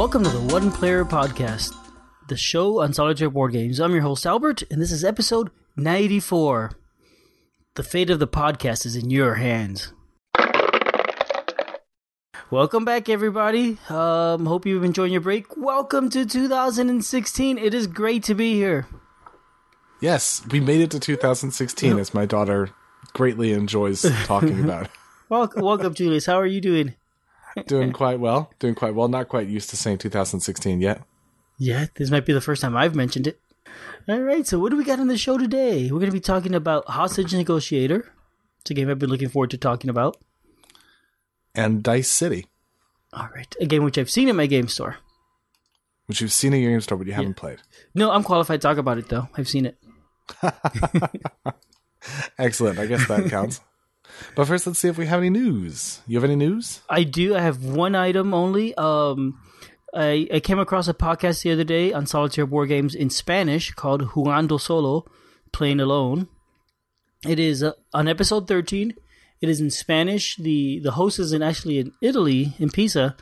Welcome to the One Player Podcast, the show on solitaire board games. I'm your host, Albert, and this is episode 94. The fate of the podcast is in your hands. Welcome back, everybody. Um, hope you've enjoyed your break. Welcome to 2016. It is great to be here. Yes, we made it to 2016, as my daughter greatly enjoys talking about. Welcome, welcome, Julius. How are you doing? Doing quite well. Doing quite well. Not quite used to saying 2016 yet. Yeah, this might be the first time I've mentioned it. All right, so what do we got on the show today? We're going to be talking about Hostage Negotiator. It's a game I've been looking forward to talking about. And Dice City, All right, a game which I've seen in my game store. which you've seen in your game store, but you haven't played. No, I'm qualified to talk about it though. I've seen it. Excellent. I guess that counts. but first, let's see if we have any news. You have any news? I do. I have one item only. Um, I, I came across a podcast the other day on solitaire board games in Spanish called Jugando Solo, Playing Alone. It is uh, on episode 13. It is in Spanish. The the host is in actually in Italy, in Pisa,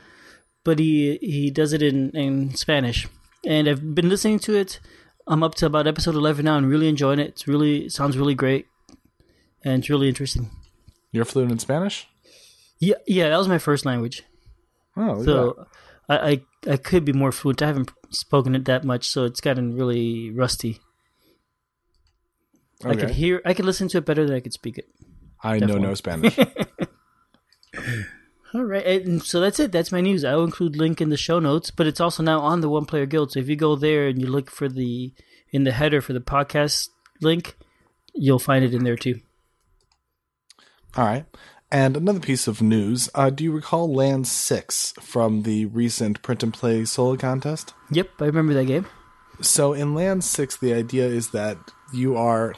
but he he does it in, in Spanish. And I've been listening to it. I'm up to about episode 11 now and really enjoying it. It's really it sounds really great. And it's really interesting. You're fluent in Spanish? Yeah, yeah, that was my first language. Oh, So I, I I could be more fluent. I haven't spoken it that much, so it's gotten really rusty. yeah. I could hear, I could listen to it better than I could speak it. I know no Spanish. All right, and so that's it. That's my news. I'll include link in the show notes, but it's also now on the One Player Guild. So if you go there and you look for the in the header for the podcast link, you'll find it in there too. All right. And another piece of news. Uh, do you recall Land 6 from the recent print and play solo contest? Yep, I remember that game. So in Land Six, the idea is that you are.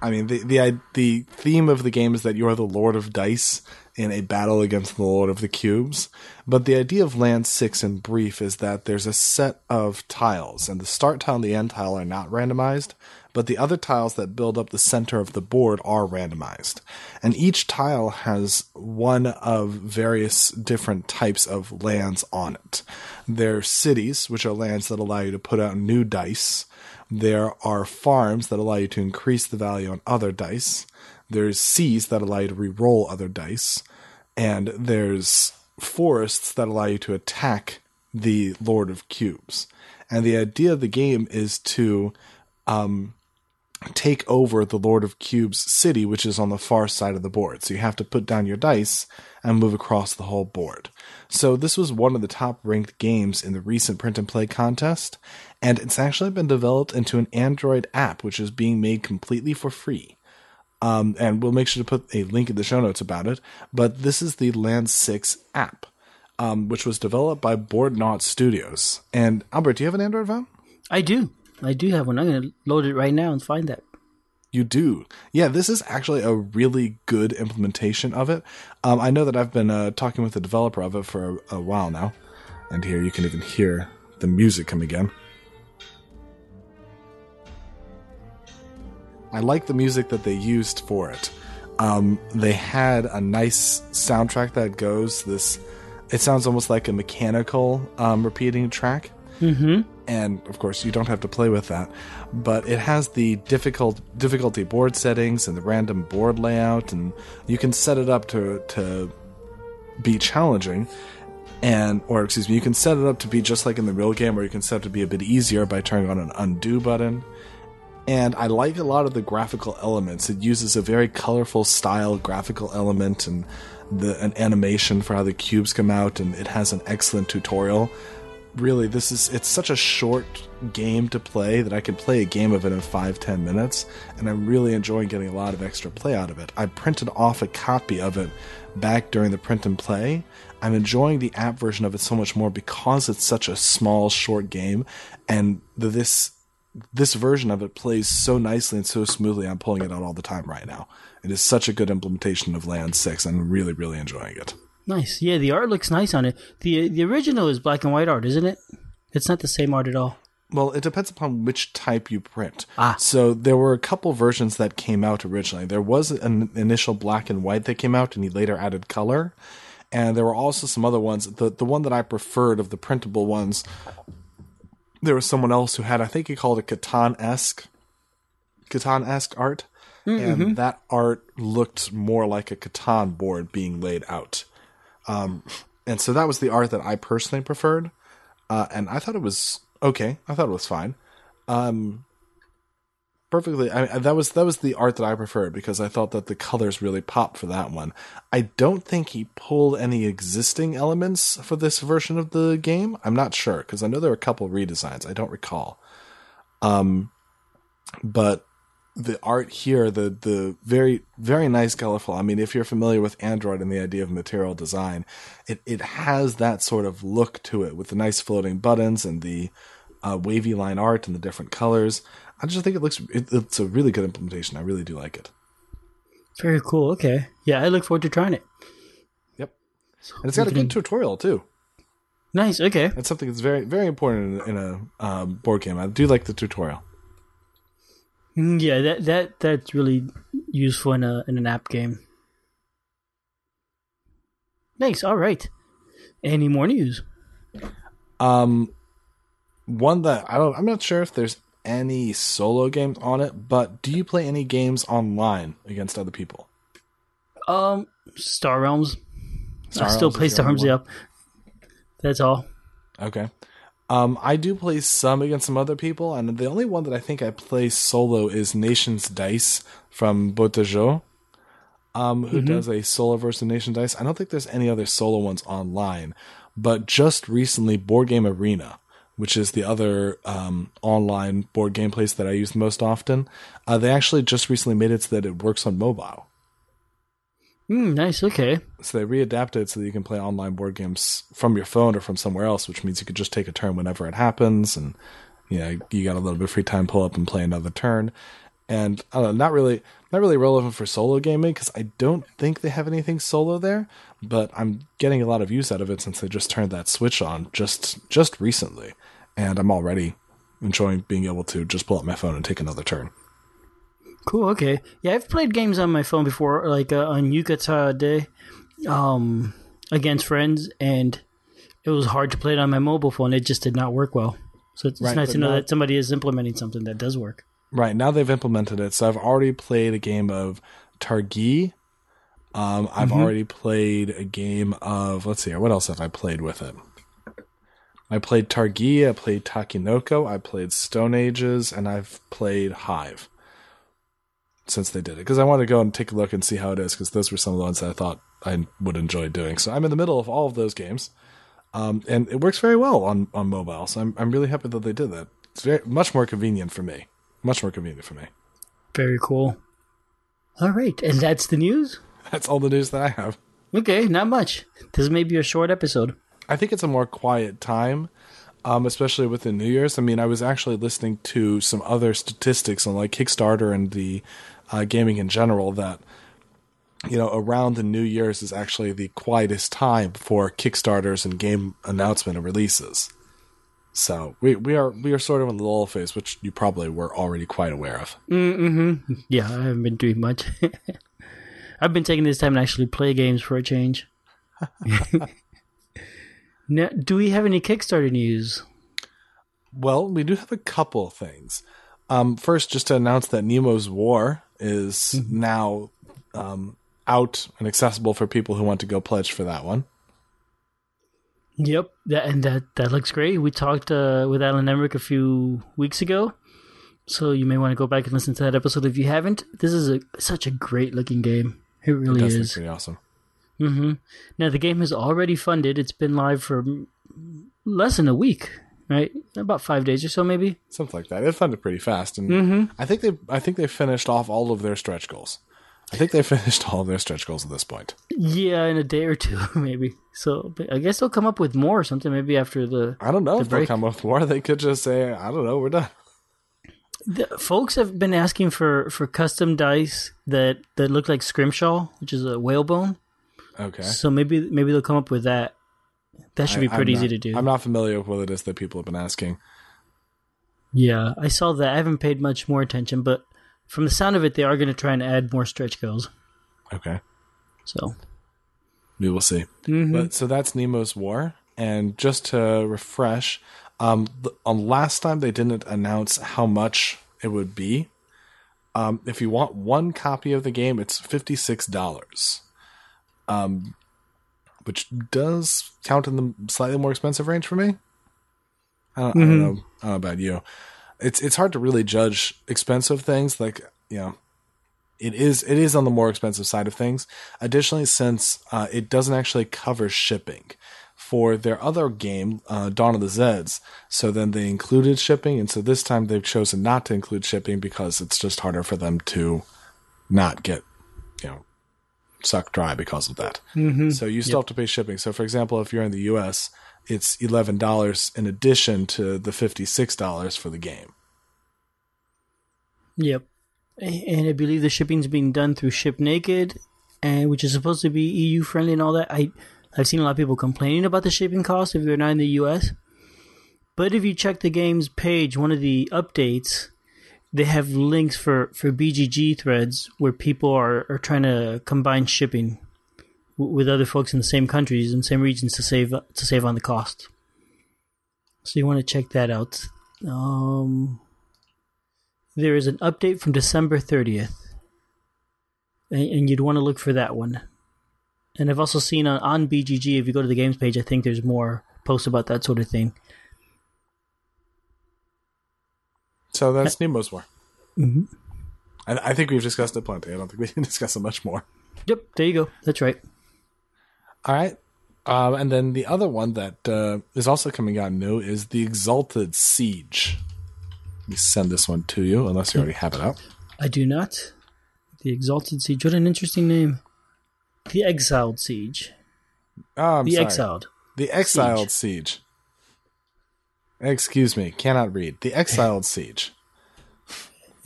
I mean, the the the theme of the game is that you are the Lord of Dice in a battle against the Lord of the Cubes. But the idea of Land Six, in brief, is that there's a set of tiles, and the start tile and the end tile are not randomized, but the other tiles that build up the center of the board are randomized. And each tile has one of various different types of lands on it. There are cities, which are lands that allow you to put out new dice. There are farms that allow you to increase the value on other dice. There's seas that allow you to re-roll other dice. And there's forests that allow you to attack the Lord of Cubes. And the idea of the game is to um, take over the Lord of Cubes city, which is on the far side of the board. So you have to put down your dice and move across the whole board. So this was one of the top ranked games in the recent print and play contest, and it's actually been developed into an Android app, which is being made completely for free. Um, and we'll make sure to put a link in the show notes about it. But this is the Land 6 app, um, which was developed by Boardnaut Studios. And Albert, do you have an Android phone? I do, I do have one. I'm going to load it right now and find that. You do. Yeah, this is actually a really good implementation of it. Um, I know that I've been uh, talking with the developer of it for a, a while now. And here you can even hear the music come again. I like the music that they used for it. Um, they had a nice soundtrack that goes this. It sounds almost like a mechanical um, repeating track and of course you don't have to play with that but it has the difficult difficulty board settings and the random board layout and you can set it up to to be challenging and or excuse me you can set it up to be just like in the real game or you can set it to be a bit easier by turning on an undo button and I like a lot of the graphical elements. It uses a very colorful style graphical element and the an animation for how the cubes come out, and it has an excellent tutorial. Really, this is it's such a short game to play that I can play a game of it in five ten minutes, and I'm really enjoying getting a lot of extra play out of it. I printed off a copy of it back during the print and play. I'm enjoying the app version of it so much more because it's such a small, short game, and this this version of it plays so nicely and so smoothly. I'm pulling it out all the time right now. It is such a good implementation of Land Six. I'm really, really enjoying it. Nice. Yeah, the art looks nice on it. the The original is black and white art, isn't it? It's not the same art at all. Well, it depends upon which type you print. Ah. So there were a couple versions that came out originally. There was an initial black and white that came out, and he later added color. and there were also some other ones. The the one that I preferred of the printable ones, there was someone else who had I think he called it Catan esque, Catan esque art, and that art looked more like a Catan board being laid out. Um, and so that was the art that I personally preferred, uh, and I thought it was okay. I thought it was fine. Um, perfectly. I, that was that was the art that I preferred because I thought that the colors really popped for that one. I don't think he pulled any existing elements for this version of the game. I'm not sure because I know there were a couple redesigns. I don't recall. Um, but the art here, the the very very nice, colorful. I mean, if you're familiar with Android and the idea of material design, it it has that sort of look to it with the nice floating buttons and the uh, wavy line art and the different colors. I just think it looks it, it's a really good implementation. I really do like it. Very cool. Okay. Yeah, I look forward to trying it. Yep, and it's got a good tutorial too. Nice. Okay. That's something that's very very important in, in a um, board game. I do like the tutorial. Mm, Yeah, that that that's really useful in a in an app game. Nice. All right. Any more news? Um, one that I don't. I'm not sure if there's any solo games on it, but do you play any games online against other people? Um, Star Realms. Star I still Realms play Star Realms. Yep. That's all. Okay. Um, I do play some against some other people, and the only one that I think I play solo is Nations Dice from Boiteajeux, um, who does a solo version of Nations Dice. I don't think there's any other solo ones online, but just recently, Board Game Arena, which is the other um, online board game place that I use most often, uh, they actually just recently made it so that it works on mobile. Mm, nice. Okay. So they readapted it so that you can play online board games from your phone or from somewhere else, which means you could just take a turn whenever it happens, and you know you got a little bit of free time, pull up and play another turn. And I don't know, not really, not really relevant for solo gaming because I don't think they have anything solo there. But I'm getting a lot of use out of it since they just turned that switch on just just recently, and I'm already enjoying being able to just pull up my phone and take another turn. Cool. Okay. Yeah, I've played games on my phone before, like uh, on Yucata Day, um, against friends, and it was hard to play it on my mobile phone. It just did not work well. So it's, Right, nice to know now- that somebody is implementing something that does work. Right now they've implemented it, so I've already played a game of Targi. Um, I've already played a game of let's see what else have I played with it? I played Targi, I played Takenoko, I played Stone Ages, and I've played Hive since they did it because I want to go and take a look and see how it is because those were some of the ones that I thought I would enjoy doing. So I'm in the middle of all of those games, um, and it works very well on on mobile. So I'm I'm really happy that they did that. It's very much more convenient for me. Much more convenient for me. Very cool. All right, and that's the news. That's all the news that I have. Okay, not much. This may be a short episode. I think it's a more quiet time, um, especially with the New Year's. I mean, I was actually listening to some other statistics on like Kickstarter and the uh, gaming in general that you know around the New Year's is actually the quietest time for Kickstarters and game announcement and releases. So we we are we are sort of in the lull phase, which you probably were already quite aware of. Mm-hmm. Yeah, I haven't been doing much. I've been taking this time to actually play games for a change. now, do we have any Kickstarter news? Well, we do have a couple things. Um, first, just to announce that Nemo's War is now um, out and accessible for people who want to go pledge for that one. Yep, that and that that looks great. We talked uh, with Alan Emrich a few weeks ago, so you may want to go back and listen to that episode if you haven't. This is a such a great looking game. It really That's is. pretty awesome. Mm-hmm. Now the game is already funded. It's been live for less than a week, right? About five days or so, maybe. Something like that. They found it funded pretty fast, and mm-hmm. I think they I think they finished off all of their stretch goals. I think they finished all of their stretch goals at this point. Yeah, in a day or two, maybe. So I guess they'll come up with more or something. Maybe after the, I don't know The if they'll come up with more. They could just say, I don't know, we're done. the folks have been asking for for custom dice that that look like scrimshaw, which is a whalebone. Okay. So maybe maybe they'll come up with that. That should be I- pretty easy to do. I'm not familiar with what it is that people have been asking. yeah, I saw that. I haven't paid much more attention, but from the sound of it, they are going to try and add more stretch goals. Okay. So we will see. But so that's Nemo's War, and just to refresh, um, um, last time they didn't announce how much it would be. Um, if you want one copy of the game, it's fifty six dollars, um, which does count in the slightly more expensive range for me. I don't, I don't know. I don't know about you. It's it's hard to really judge expensive things. Like you know, it is it is on the more expensive side of things. Additionally, since uh, it doesn't actually cover shipping for their other game, uh, Dawn of the Zeds, so then they included shipping, and so this time they've chosen not to include shipping because it's just harder for them to not get you know sucked dry because of that. Mm-hmm. So you still have to pay shipping. So for example, if you're in the U.S., it's eleven dollars in addition to the fifty six dollars for the game. Yep. And I believe the shipping's being done through Ship Naked, and which is supposed to be EU friendly and all that. I I've seen a lot of people complaining about the shipping cost if they're not in the US. But if you check the game's page, one of the updates, they have links for, for BGG threads where people are, are trying to combine shipping with other folks in the same countries and same regions to save to save on the cost. So you want to check that out. Um, there is an update from December 30th. And, and you'd want to look for that one. And I've also seen on, on BGG, if you go to the games page, I think there's more posts about that sort of thing. So that's Nemo's War. Mhm. I, I think we've discussed it plenty. I don't think we can discuss it much more. Yep, there you go. That's right. All right. Um, and then the other one that uh, is also coming out new is the Exalted Siege. Let me send this one to you, unless you already have it out. I do not. The Exalted Siege. What an interesting name. The Exiled Siege. Oh, I'm the sorry. Exiled. The Exiled Siege. Excuse me, cannot read. The Exiled Siege.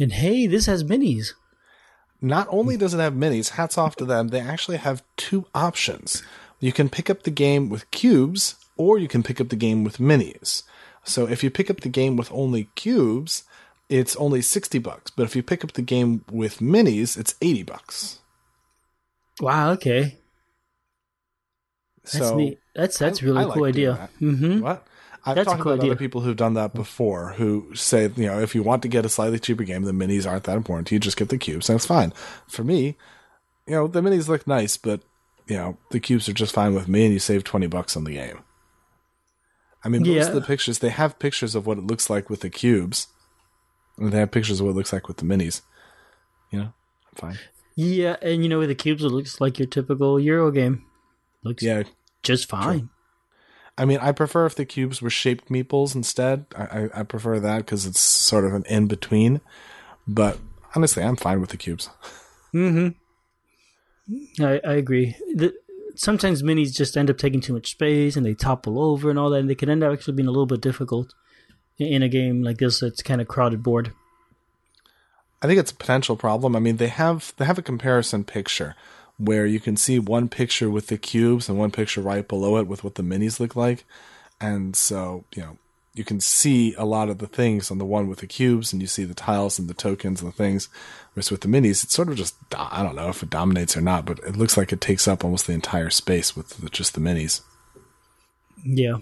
And hey, this has minis. Not only does it have minis, hats off to them, they actually have two options. You can pick up the game with cubes, or you can pick up the game with minis. So if you pick up the game with only cubes, it's only 60 bucks. But if you pick up the game with minis, it's 80 bucks. Wow, okay. That's so neat. That's that's I- really I cool idea. Mm-hmm. What? I've That's a talked cool about idea. other people who've done that before who say, you know, if you want to get a slightly cheaper game, the minis aren't that important. You just get the cubes, and it's fine. For me, you know, the minis look nice, but you know, the cubes are just fine with me, and you save twenty bucks on the game. I mean, most Yeah. of the pictures they have pictures of what it looks like with the cubes, and they have pictures of what it looks like with the minis. You know, I'm fine. Yeah, and you know, with the cubes, it looks like your typical Euro game. Looks Yeah, just fine. I mean, I prefer if the cubes were shaped meeples instead. I, I, I prefer that because it's sort of an in between. But honestly, I'm fine with the cubes. Mm-hmm. I, I agree. The, sometimes minis just end up taking too much space and they topple over and all that, and they can end up actually being a little bit difficult in, in a game like this that's kind of crowded board. I think it's a potential problem. I mean, they have they have a comparison picture where you can see one picture with the cubes and one picture right below it with what the minis look like, and so you know you can see a lot of the things on the one with the cubes, and you see the tiles and the tokens and the things. Whereas with the minis, it's sort of just I don't know if it dominates or not, but it looks like it takes up almost the entire space with the, just the minis. Yeah.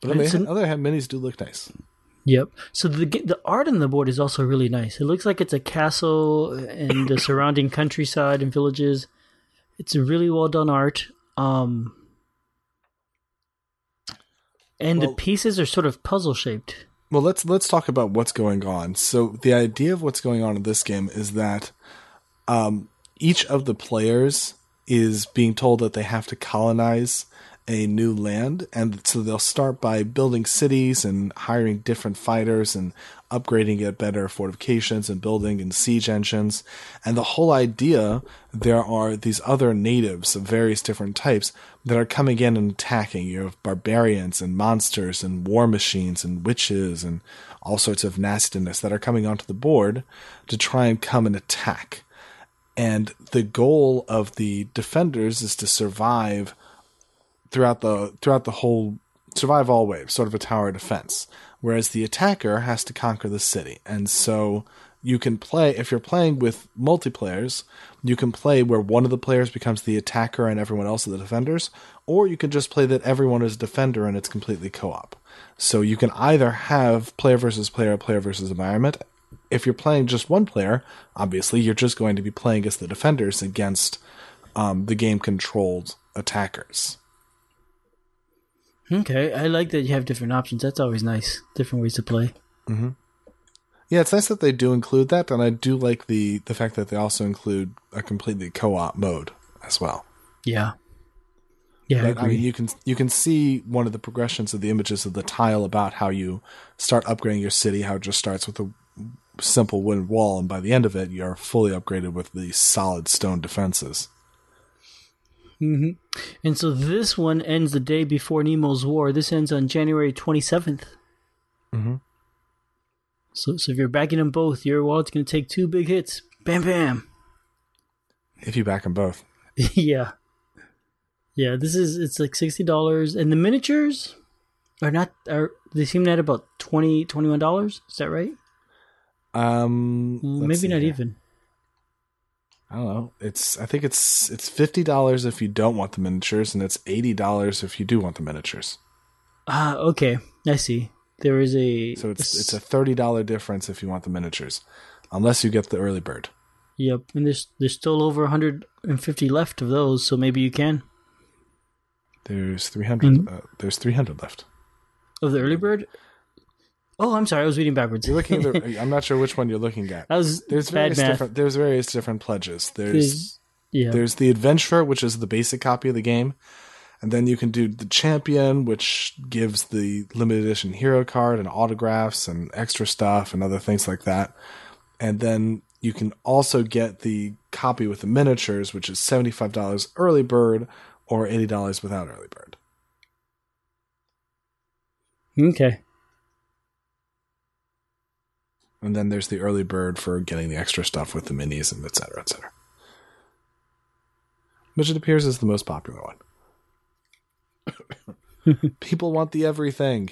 But on the an- other hand, minis do look nice. Yep. So the the art on the board is also really nice. It looks like it's a castle and the surrounding countryside and villages. It's a really well done art. Um, and Well- the pieces are sort of puzzle shaped. Well, let's let's talk about what's going on. So the idea of what's going on in this game is that um, each of the players is being told that they have to colonize a new land, and so they'll start by building cities and hiring different fighters and upgrading it better fortifications and building and siege engines. And the whole idea there are these other natives of various different types that are coming in and attacking. You have barbarians and monsters and war machines and witches and all sorts of nastiness that are coming onto the board to try and come and attack. And the goal of the defenders is to survive throughout the throughout the whole survive all waves, sort of a tower defense. Whereas the attacker has to conquer the city, and so you can play if you're playing with multiplayers, you can play where one of the players becomes the attacker and everyone else are the defenders, or you can just play that everyone is a defender and it's completely co-op. So you can either have player versus player, player versus environment. If you're playing just one player, obviously you're just going to be playing as the defenders against um, the game controlled attackers. Okay, I like that you have different options. That's always nice. Different ways to play. Mm-hmm. Yeah, it's nice that they do include that, and I do like the the fact that they also include a completely co-op mode as well. Yeah. Yeah, I But, agree. I mean, you can you can see one of the progressions of the images of the tile about how you start upgrading your city. How it just starts with a simple wooden wall, and by the end of it, you are fully upgraded with the solid stone defenses. And so this one ends the day before Nemo's War. This ends on January 27th. Mhm. So, so if you're backing them both, your wallet's going to take two big hits. Bam, bam. If you back them both, yeah. Yeah, this is, it's like $60. And the miniatures are not, are they seem to at about 20 $21. Is that right? um, Maybe not here. even. I don't know. It's I think it's it's fifty dollars if you don't want the miniatures, and it's eighty dollars if you do want the miniatures. Ah, okay. I see. There is a. So it's it's a thirty dollar difference if you want the miniatures, unless you get the early bird. Yep, and there's there's still over 150 left of those, so maybe you can. There's three hundred. Uh, there's three hundred left. Of the early bird? Oh, I'm sorry, I was reading backwards. You're looking. At the, I'm not sure which one you're looking at. I was There's various math. different. There's various different pledges. There's There's- yeah. there's the adventurer, which is the basic copy of the game, and then you can do the champion, which gives the limited edition hero card and autographs and extra stuff and other things like that. And then you can also get the copy with the miniatures, which is seventy five dollars early bird or eighty dollars without early bird. Okay. And then there's the early bird for getting the extra stuff with the minis and et cetera, et cetera. Which it appears is the most popular one. People want the everything.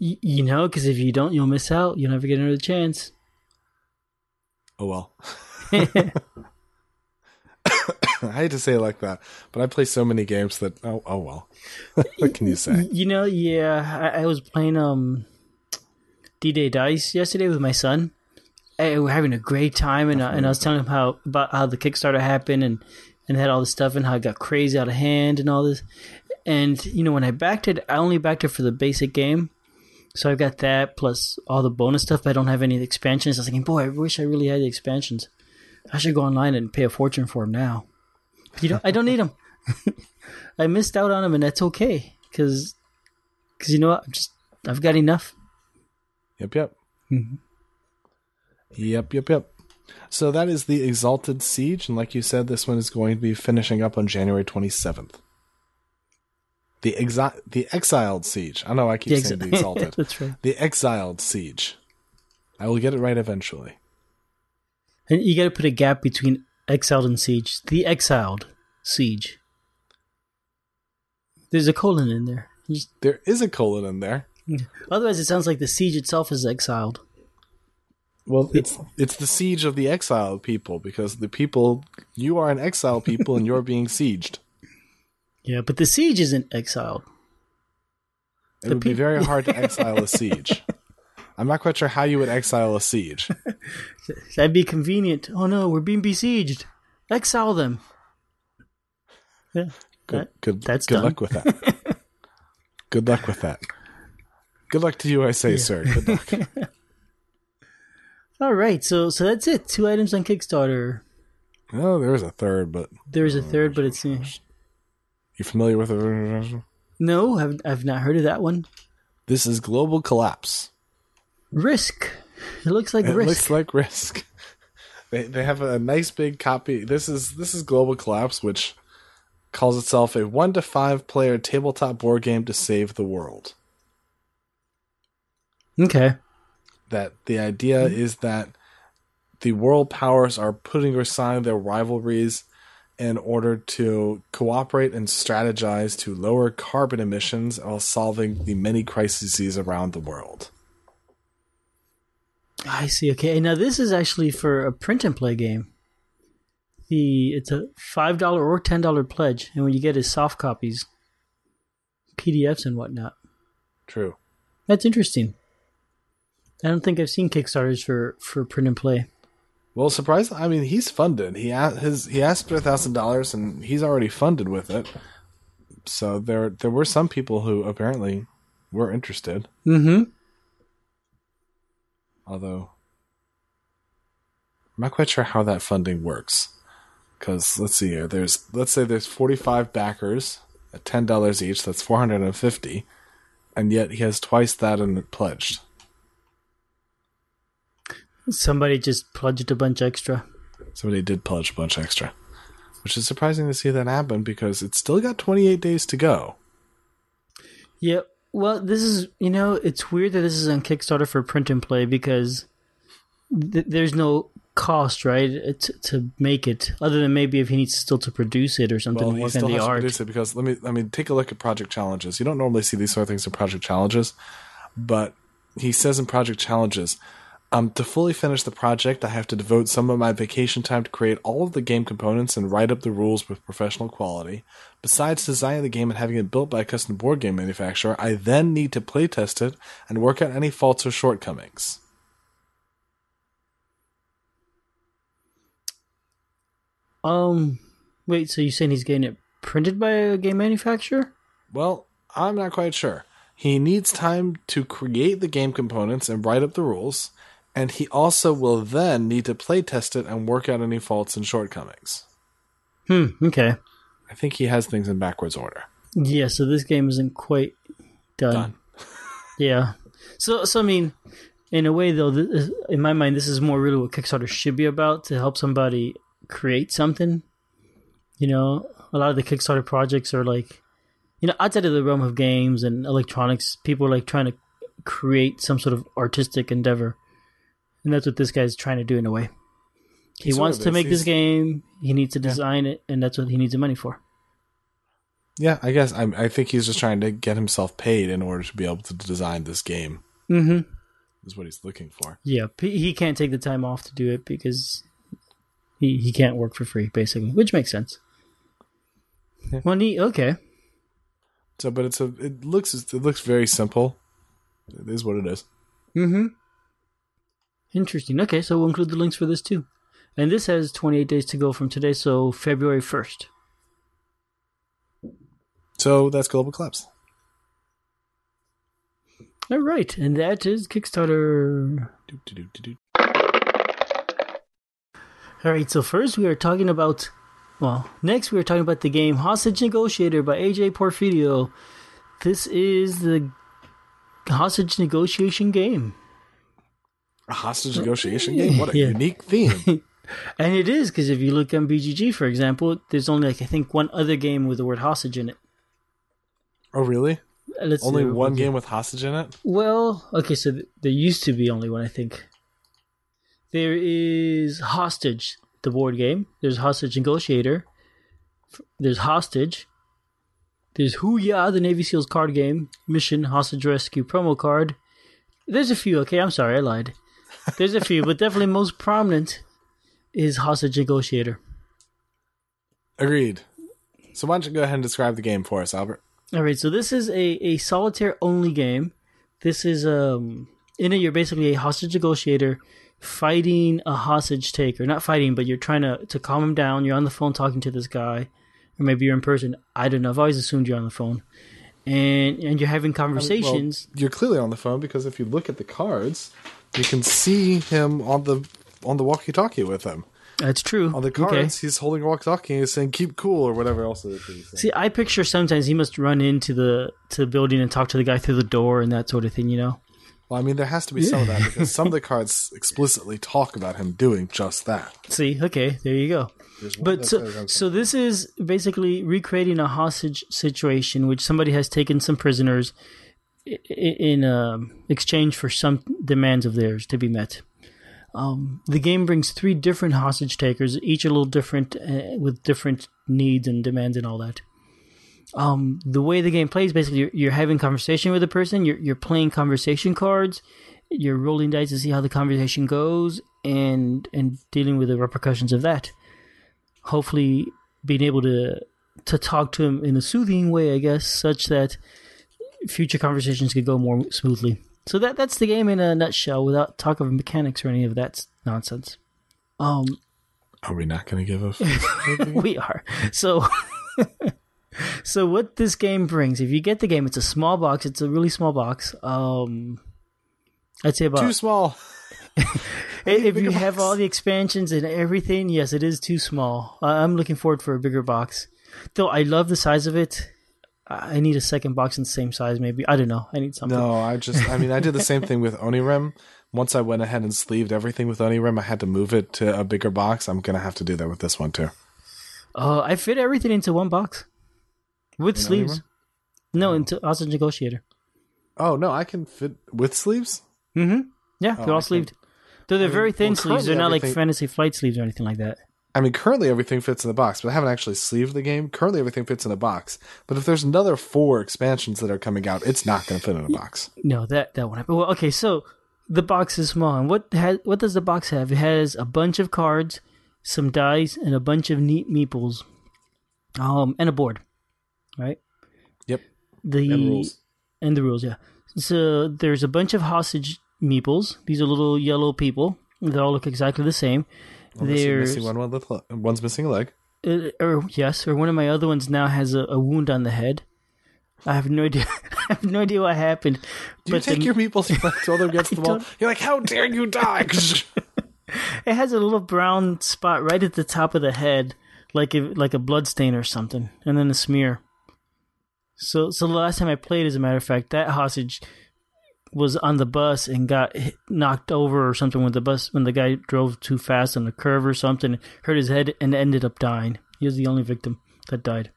Y- you know, because if you don't, you'll miss out. You'll never get another chance. Oh well. I hate to say it like that, but I play so many games that oh oh well. what can you say? You know, yeah, I, I was playing um D-Day Dice yesterday with my son. I, we're having a great time, and, I and I was telling him how about how the Kickstarter happened and and had all this stuff and how it got crazy out of hand and all this. And you know, when I backed it, I only backed it for the basic game. So I've got that plus all the bonus stuff. But I don't have any expansions. I was thinking, boy, I wish I really had the expansions. I should go online and pay a fortune for them now. You know, I don't need them. I missed out on them, and that's okay because because you know what, I'm just I've got enough. Yep, yep. Mhm. Yep, yep, yep. So that is the Exalted Siege, and like you said, this one is going to be finishing up on January 27th. The exi- the Exiled Siege. I know I keep The saying the Exalted. that's right. the Exiled Siege. I will get it right eventually. And you got to put a gap between exiled and siege. The exiled siege. There's a colon in there. Just- There is a colon in there. Otherwise, it sounds like the siege itself is exiled. Well, it's it's the siege of the exiled people because the people you are an exiled people and you're being sieged. Yeah, but the siege isn't exiled. It The would be very hard to exile a siege. I'm not quite sure how you would exile a siege. That'd be convenient. Oh no, we're being besieged. Exile them. Yeah, Good, that- good, that's good done. luck with that. good luck with that. Good luck to you, I say, sir. Good luck. All right, so so that's it. Two items on Kickstarter. oh, there's a third, but There is a third, but it's uh, you familiar with it? no. I've I've not heard of that one. This is Global Collapse. Risk. It looks like Risk. It risk. looks like Risk. They they have a nice big copy. This is this is Global Collapse, which calls itself a one to five player tabletop board game to save the world. Okay. That the idea hmm. is that the world powers are putting aside their rivalries in order to cooperate and strategize to lower carbon emissions while solving the many crises around the world. I see. Okay, now this is actually for a print and play game. The it's a five dollar or ten dollar pledge, and when you get is soft copies, PDFs and whatnot. True. That's interesting. I don't think I've seen Kickstarters for for print and play. Well, surprise! I mean, he's funded. He his he asked for a thousand dollars, and he's already funded with it. So there there were some people who apparently were interested. Mm-hmm. Although I'm not quite sure how that funding works. Because let's see here, there's let's say there's 45 backers at ten dollars each. That's 450, and yet he has twice that in pledged. Somebody just pledged a bunch extra. Somebody did pledge a bunch extra, which is surprising to see that happen because it's still got 28 days to go. Yeah, well, this is you know it's weird that this is on Kickstarter for print and play because th- there's no cost right uh, to, to make it other than maybe if he needs still to produce it or something Well, he still has to produce it because let me I mean take a look at project challenges. You don't normally see these sort of things in project challenges, but he says in project challenges, um, to fully finish the project, I have to devote some of my vacation time to create all of the game components and write up the rules with professional quality. Besides designing the game and having it built by a custom board game manufacturer, I then need to playtest it and work out any faults or shortcomings. Um, wait, so you're saying he's getting it printed by a game manufacturer? Well, I'm not quite sure. He needs time to create the game components and write up the rules, and he also will then need to playtest it and work out any faults and shortcomings. Hmm. Okay. I think he has things in backwards order. Yeah. So this game isn't quite done. Done. Yeah. So, so I mean, in a way, though, this, in my mind, this is more really what Kickstarter should be about to help somebody create something. You know, a lot of the Kickstarter projects are like, you know, outside of the realm of games and electronics, people are like trying to create some sort of artistic endeavor, and that's what this guy's trying to do in a way. He Sort wants to make this game. He needs to design it, and that's what he needs the money for. Yeah, I guess I, I think he's just trying to get himself paid in order to be able to design this game. Mm-hmm. Is what he's looking for. Yeah, he he can't take the time off to do it because he he can't work for free, basically, which makes sense. Well, neat. Okay. So, but it's a it looks it looks very simple. It is what it is. Mm-hmm. Interesting. Okay, so we'll include the links for this too, and this has 28 days to go from today, so February 1st. So that's Global Collapse. All right, and that is Kickstarter. Do, do, do, do, do. All right, so first we are talking about, well, next we are talking about the game Hostage Negotiator by AJ Porfirio. This is the hostage negotiation game. A hostage negotiation game? What a Yeah. unique theme. And it is because if you look on BGG, for example, there's only like I think one other game with the word hostage in it. oh, really? Uh, Let's Only one game with hostage in it? Well, okay, so th- there used to be only one, I think. There is Hostage, the board game. There's Hostage Negotiator. There's Hostage. There's Hooyah, the Navy SEALs card game. Mission Hostage Rescue promo card. There's a few. Okay, I'm sorry, I lied. There's a few, but definitely most prominent is Hostage Negotiator. Agreed. So why don't you go ahead and describe the game for us, Albert? All right, so this is a, a solitaire only game. This is um in it you're basically a hostage negotiator fighting a hostage taker. Not fighting, but you're trying to to calm him down. You're on the phone talking to this guy, or maybe you're in person. I don't know. I've always assumed you're on the phone, and and you're having conversations. Well, you're clearly on the phone because if you look at the cards, you can see him on the on the walkie-talkie with him. That's true. On the Okay. cards, he's holding a walkie-talkie and he's saying "keep cool" or whatever else it is. that he's saying. See, I picture sometimes he must run into the to the building and talk to the guy through the door and that sort of thing. You know. Well, I mean, there has to be some of that because some of the cards explicitly talk about him doing just that. See, okay, there you go. But so, so this is basically recreating a hostage situation, which somebody has taken some prisoners in um, exchange for some demands of theirs to be met. Um, the game brings three different hostage takers, each a little different, uh, with different needs and demands and all that. Um, the way the game plays, basically, you're, you're having conversation with a person. You're you're playing conversation cards, You're rolling dice to see how the conversation goes and and dealing with the repercussions of that. Hopefully, being able to to talk to him in a soothing way, I guess, such that future conversations could go more smoothly. So that that's the game in a nutshell, without talk of mechanics or any of that nonsense. Um, Are we not going to give a? we are so. so what this game brings, if you get the game, it's a small box. It's a really small box. Um, I'd say about Too small. if you have box. all the expansions and everything, yes, it is too small. I'm looking forward for a bigger box. Though I love the size of it. I need a second box in the same size, maybe. I don't know. I need something. No, I just, I mean, I did the same thing with Onirim. Once I went ahead and sleeved everything with Onirim, I had to move it to a bigger box. I'm going to have to do that with this one too. Uh, I fit everything into one box with In sleeves. No, into Hostage Negotiator. Oh, no, I can fit with sleeves? Mm-hmm. Yeah, Oh, they're I all can- sleeved. Though they're I mean, very thin well, sleeves. They're not like everything- Fantasy Flight sleeves or anything like that. I mean, currently everything fits in the box, but I haven't actually sleeved the game. Currently everything fits in the box. But if there's another four expansions that are coming out, it's not going to fit in a box. No, that that won't happen. Well, okay, so the box is small, and what has what does the box have? It has a bunch of cards, some dice, and a bunch of neat meeples, um, and a board, right? Yep. The And rules. and the rules, yeah. So there's a bunch of hostage meeples. These are little yellow people. They all look exactly the same. Unless There's missing one, one one's missing a leg. uh, or yes, or one of my other ones now has a, a wound on the head. I have no idea. I have no idea what happened. Do you take the- your meeples and throw them against the wall? You're like, how dare you die? It has a little brown spot right at the top of the head, like a, like a blood stain or something, and then a smear. So, so the last time I played, as a matter of fact, that hostage was on the bus and got hit, knocked over or something when the bus when the guy drove too fast on the curve or something, hurt his head and ended up dying. He was the only victim that died.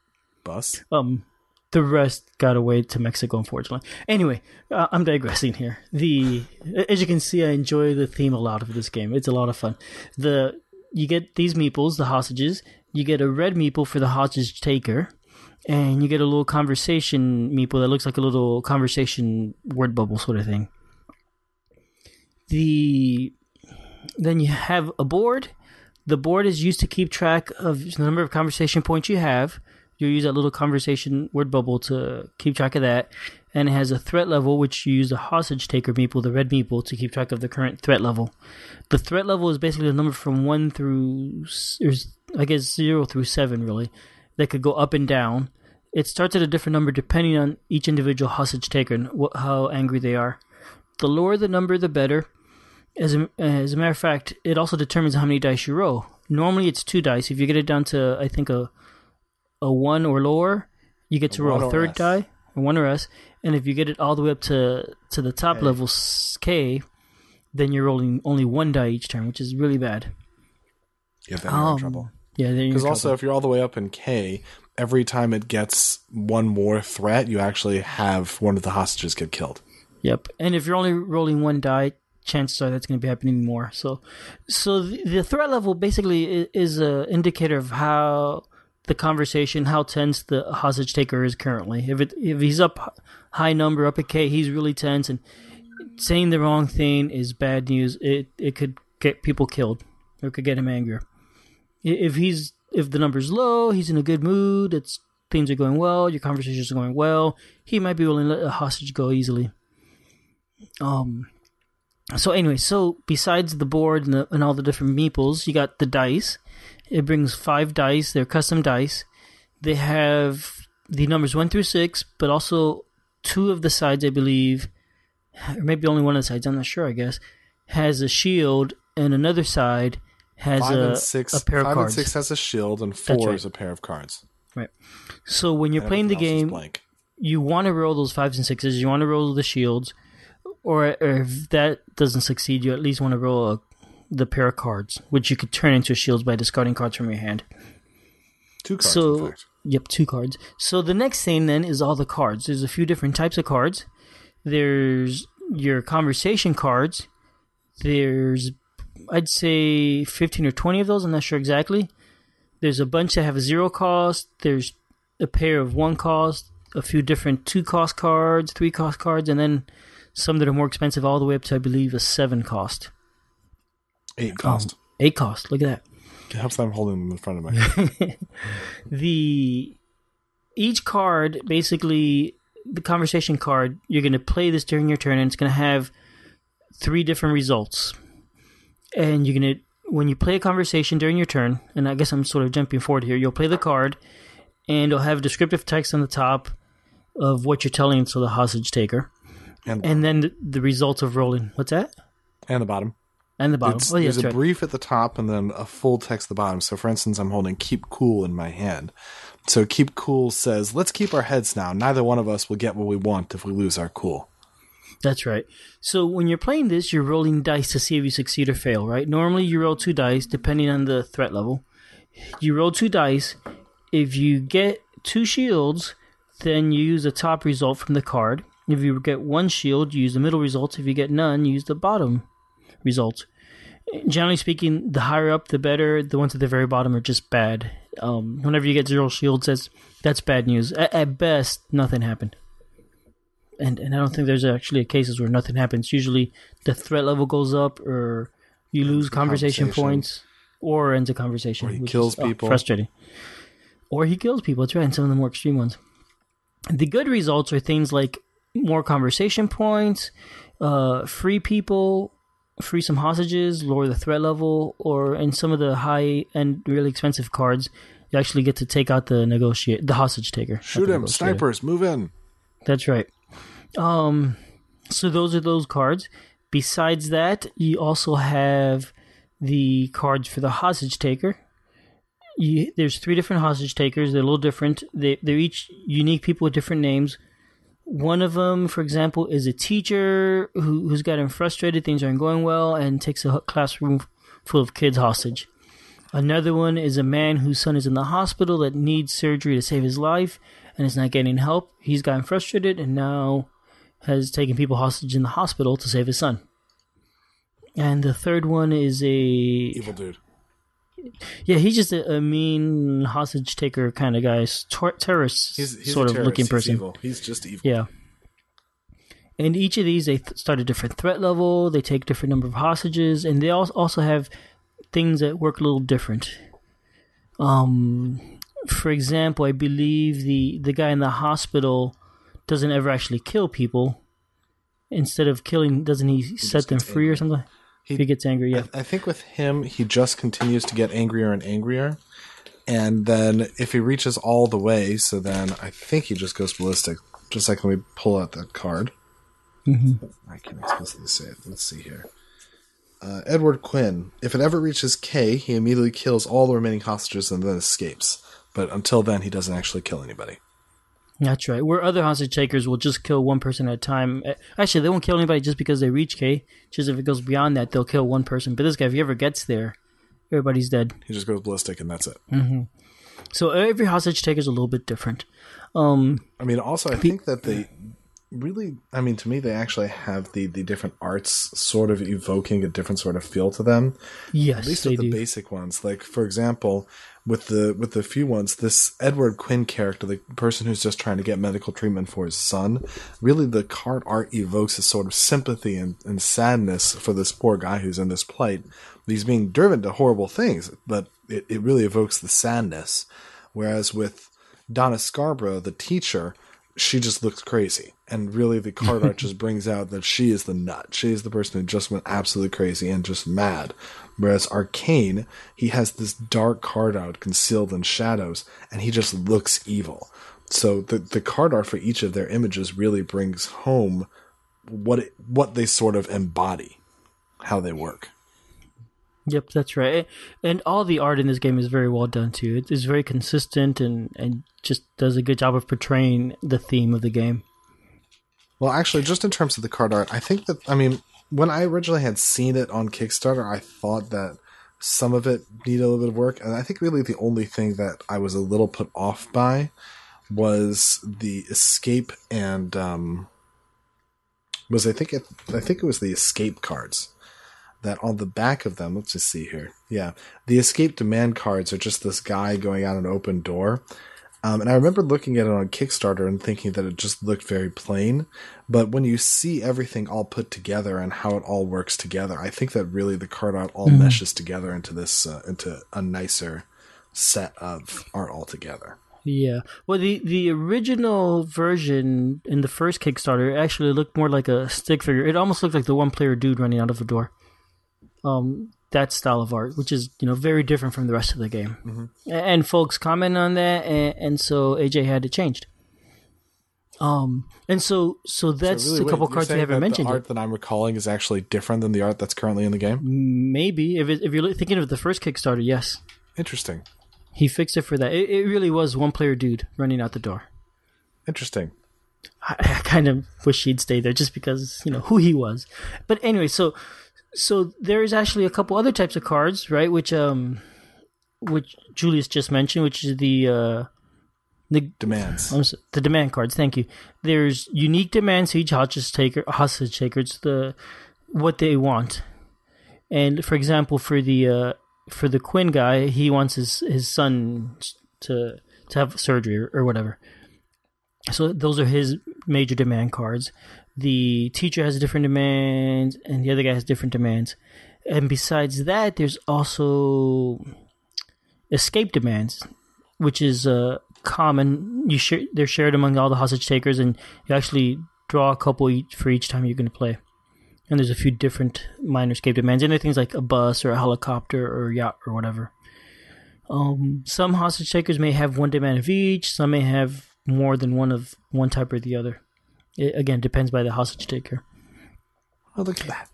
Bus. Um, the rest got away to Mexico, unfortunately. Anyway, uh, I'm digressing here. The as you can see, I enjoy the theme a lot of this game. It's a lot of fun. The you get these meeples, the hostages. You get a red meeple for the hostage taker, and you get a little conversation meeple that looks like a little conversation word bubble sort of thing. The then you have a board. The board is used to keep track of the number of conversation points you have. You use that little conversation word bubble to keep track of that. And it has a threat level, which you use the hostage taker meeple, the red meeple, to keep track of the current threat level. The threat level is basically the number from 1 through, I guess 0 through 7, really. That could go up and down. It starts at a different number depending on each individual hostage taker and wh- how angry they are. The lower the number, the better. As a, as a matter of fact, it also determines how many dice you roll. Normally, it's two dice. If you get it down to, I think, a a one or lower, you get to roll a third die, a one or S. And if you get it all the way up to to the top level K, then you're rolling only one die each turn, which is really bad. Yeah, then you're in Um, trouble. Yeah, then you're in Because also, if you're all the way up in K, every time it gets one more threat, you actually have one of the hostages get killed. Yep. And if you're only rolling one die, chances are that's going to be happening more. So, so the, the threat level basically is a indicator of how the conversation, how tense the hostage taker is currently. If it if he's up high number, up at K, he's really tense, and saying the wrong thing is bad news. It it could get people killed, or it could get him angrier. If he's if the number's low, he's in a good mood. It's things are going well. Your conversations are going well. He might be willing to let a hostage go easily. Um. So anyway, so besides the board and, the, and all the different meeples, you got the dice. It brings five dice. They're custom dice. They have the numbers one through six, but also two of the sides, I believe, or maybe only one of the sides. I'm not sure. I guess has a shield, and another side has Five a, and six. a pair of five cards. and six has a shield, and four right. is a pair of cards. Right. So when you're playing the everything else is game, you want to roll those fives and sixes. You want to roll the shields, or, or if that doesn't succeed, you at least want to roll a, the pair of cards, which you could turn into shields by discarding cards from your hand. Two cards, so, yep, two cards. So the next thing then is all the cards. There's a few different types of cards. There's your conversation cards. There's, I'd say, 15 or 20 of those. I'm not sure exactly. There's a bunch that have a zero cost. There's a pair of one cost, a few different two cost cards, three cost cards, and then some that are more expensive, all the way up to I believe a seven cost. Eight cost. Um, eight cost. Look at that. it helps that I'm holding them in front of my. the each card basically the conversation card you're going to play this during your turn and it's going to have three different results and you're to when you play a conversation during your turn and i guess i'm sort of jumping forward here you'll play the card and it'll have descriptive text on the top of what you're telling to the hostage taker and, and then the, the results of rolling what's that and the bottom. and the bottom It's, oh yeah there's a right. brief at the top and then a full text at the bottom. So, for instance, I'm holding "keep cool" in my hand. So, "keep cool" says, "Let's keep our heads now. Neither one of us will get what we want if we lose our cool." That's right. So when you're playing this, you're rolling dice to see if you succeed or fail, right? Normally you roll two dice depending on the threat level. You roll two dice. If you get two shields, then you use the top result from the card. If you get one shield, you use the middle result. If you get none, use the bottom result. Generally speaking, the higher up, the better. The ones at the very bottom are just bad. Um, whenever you get zero shields, that's that's bad news. At, at best, nothing happened and and I don't think there's actually cases where nothing happens. Usually the threat level goes up, or you lose conversation, conversation. points, or ends a conversation. Or he which kills is, oh, people. frustrating. Or he kills people. That's right. And some of the more extreme ones. The good results are things like more conversation points, uh, free people, free some hostages, lower the threat level, or in some of the high and really expensive cards, you actually get to take out the negotiate the hostage taker. Shoot him, snipers, move in. That's right. Um, so those are those cards. Besides that, you also have the cards for the hostage taker. You, there's three different hostage takers. They're a little different. They, they're each unique people with different names. One of them, for example, is a teacher who, who's gotten frustrated, things aren't going well, and takes a classroom full of kids hostage. Another one is a man whose son is in the hospital that needs surgery to save his life and is not getting help. He's gotten frustrated and now has taken people hostage in the hospital to save his son. And the third one is a Evil dude. yeah, he's just a, a mean hostage taker kind of guy, tor- terrorist He's, he's sort of terrorist. looking He's person. evil. He's just evil. Yeah. And each of these, they th- start a different threat level. They take different number of hostages, and they al- also have things that work a little different. Um, for example, I believe the the guy in the hospital doesn't ever actually kill people. Instead of killing, doesn't he, set them free or something? He- he gets angry, yeah. I, I think with him, he just continues to get angrier and angrier. And then if he reaches all the way, so then I think he just goes ballistic. Just like when we pull out that card. Mm-hmm. I can't explicitly say it. Let's see here. Uh, Edward Quinn. If it ever reaches K, he immediately kills all the remaining hostages and then escapes. But until then, he doesn't actually kill anybody. That's right. Where other hostage takers will just kill one person at a time. Uh, Actually, they won't kill anybody just because they reach K. Just if it goes beyond that, they'll kill one person. But this guy, if he ever gets there, everybody's dead. He just goes ballistic and that's it. So every hostage taker is a little bit different. Um, I mean, also, I think that they really, I mean, to me, they actually have the, the different arts sort of evoking a different sort of feel to them. yes, At least with the do. basic ones. Like, for example, with the with the few ones, this Edward Quinn character, the person who's just trying to get medical treatment for his son, really the card art evokes a sort of sympathy and, and sadness for this poor guy who's in this plight. He's being driven to horrible things, but it, it really evokes the sadness. Whereas with Donna Scarborough, the teacher, she just looks crazy. And really, the card art just brings out that she is the nut. She is the person who just went absolutely crazy and just mad. Whereas Arcane, he has this dark card art concealed in shadows, and he just looks evil. So the the card art for each of their images really brings home what it, what they sort of embody, how they work. Yep, that's right. And all the art in this game is very well done too. It is very consistent and and just does a good job of portraying the theme of the game. Well, actually, just in terms of the card art, I think that I mean, when I originally had seen it on Kickstarter, I thought that some of it needed a little bit of work, and I think really the only thing that I was a little put off by was the escape and um, was I think it I think it was the escape cards that on the back of them. Let's just see here. Yeah, the escape demand cards are just this guy going out an open door. Um, and I remember looking at it on Kickstarter and thinking that it just looked very plain. But when you see everything all put together and how it all works together, I think that really the card art all meshes together into this uh, into a nicer set of art altogether. Yeah. Well, the the original version in the first Kickstarter actually looked more like a stick figure. It almost looked like the one player dude running out of a door. Um, that style of art, which is you know very different from the rest of the game, mm-hmm. and folks comment on that, and, and, so AJ had it changed. Um, and so so that's so really, a couple wait, cards we haven't mentioned. The art that I'm recalling is actually different than the art that's currently in the game. Maybe if it, if you're thinking of the first Kickstarter, yes. Interesting. He fixed it for that. It, it really was one player dude running out the door. Interesting. I, I kind of wish he'd stay there just because you know who he was. But anyway, so so there is actually a couple other types of cards, right? Which um, which Julius just mentioned, which is the uh, the demands, the demand cards. Thank you. There's unique demands to each hostage taker. Hostage taker. It's the what they want. And for example, for the uh, for the Quinn guy, he wants his his son to to have surgery or, or whatever. So those are his major demand cards. The teacher has different demands, and the other guy has different demands. And besides that, there's also escape demands, which is uh, common. You they're shared among all the hostage takers, and you actually draw a couple each for each time you're going to play and there's a few different minor escape demands. And things like a bus or a helicopter or a yacht or whatever. Um, some hostage takers may have one demand of each. Some may have more than one of one type or the other. It, again, depends by the hostage taker. Oh, look at that.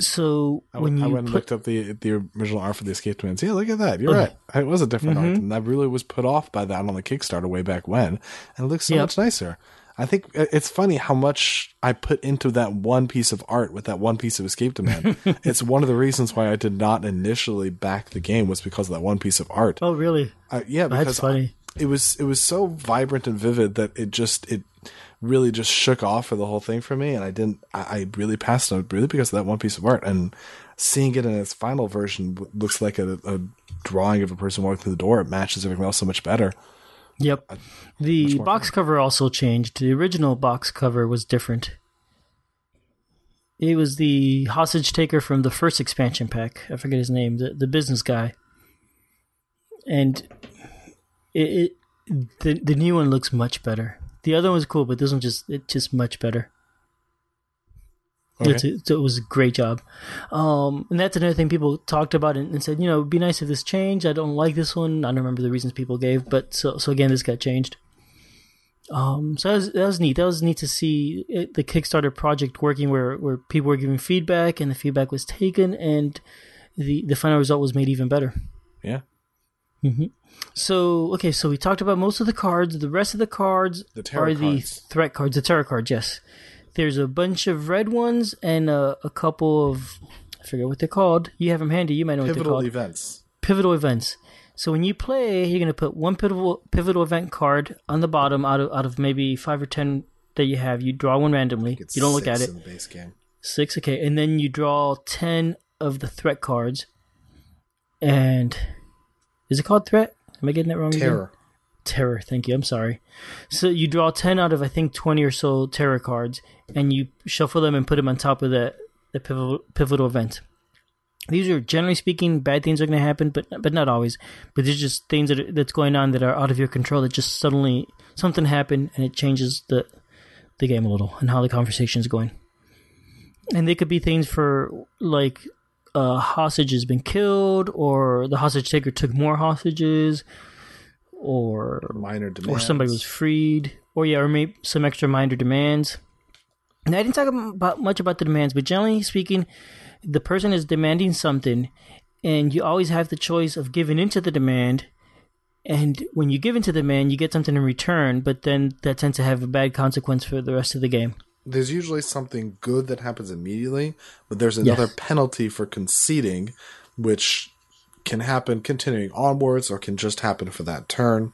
So I, when you I went and looked up the the original art for the escape twins. Yeah, look at that. You're okay. right. It was a different mm-hmm. art, and I really was put off by that on the Kickstarter way back when, and it looks so yep. much nicer. I think it's funny how much I put into that one piece of art with that one piece of escape demand. it's one of the reasons why I did not initially back the game was because of that one piece of art. Oh, really? Uh, yeah, because that's funny. I, it was it was so vibrant and vivid that it just it really just shook off for the whole thing for me, and I didn't. I, I really passed on it really because of that one piece of art and seeing it in its final version looks like a, a drawing of a person walking through the door. It matches everything else so much better. Yep. The box fun. cover also changed. The original box cover was different. It was the hostage taker from the first expansion pack. I forget his name, the the business guy. And it, it the the new one looks much better. The other one was cool, but this one just it's just much better. Okay. A, it was a great job. Um, and that's another thing people talked about and, and, said, you know, it'd be nice if this changed. I don't like this one. I don't remember the reasons people gave, but so, so again, this got changed. Um, so that was, that was neat. That was neat to see it, the Kickstarter project working where, where people were giving feedback and the feedback was taken and the, the final result was made even better. Yeah. Mm-hmm. So, okay, so we talked about most of the cards. The rest of the cards the are cards. the threat cards, the terror cards, yes there's a bunch of red ones and a, a couple of I forget what they're called. You have them handy. You might know pivotal what they're called. Pivotal events. Pivotal events. So when you play, you're gonna put one pivotal pivotal event card on the bottom out of out of maybe five or ten that you have. You draw one randomly. You don't look at it. Base game. Six, okay, and then you draw ten of the threat cards. And is it called threat? Am I getting that wrong? Terror. Again? terror. Thank you. I'm sorry. So you draw ten out of I think twenty or so terror cards, and you shuffle them and put them on top of the the pivotal, pivotal event. These are generally speaking bad things are going to happen, but but not always. But there's just things that are, that's going on that are out of your control. That just suddenly something happened and it changes the the game a little and how the conversation is going. And they could be things for like a hostage has been killed, or the hostage taker took more hostages, or minor demands, or somebody was freed, or yeah, or maybe some extra minor demands. Now, I didn't talk about much about the demands, but generally speaking, the person is demanding something, and you always have the choice of giving into the demand. And when you give into the demand, you get something in return, but then that tends to have a bad consequence for the rest of the game. There's usually something good that happens immediately, but there's another yes. penalty for conceding, which can happen continuing onwards or can just happen for that turn,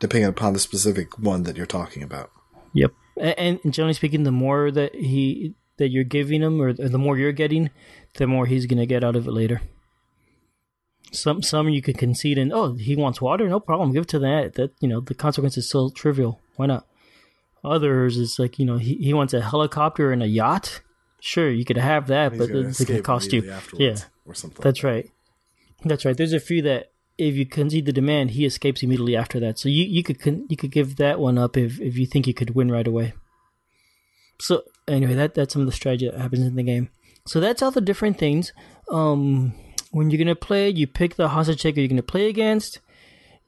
depending upon the specific one that you're talking about. Yep. And generally speaking, the more that he that you're giving him, or the more you're getting, the more he's gonna get out of it later. Some some you could concede and oh he wants water, no problem, give it to that. That you know the consequence is still trivial. Why not? Others is like you know he, he wants a helicopter and a yacht. Sure, you could have that, but it's going to cost you. Yeah, or something. that's right. That's right. There's a few that if you concede the demand, he escapes immediately after that. So you you could con- you could give that one up if if you think you could win right away. So anyway, that that's some of the strategy that happens in the game. So that's all the different things. Um, when you're gonna play, you pick the hostage taker you're gonna play against.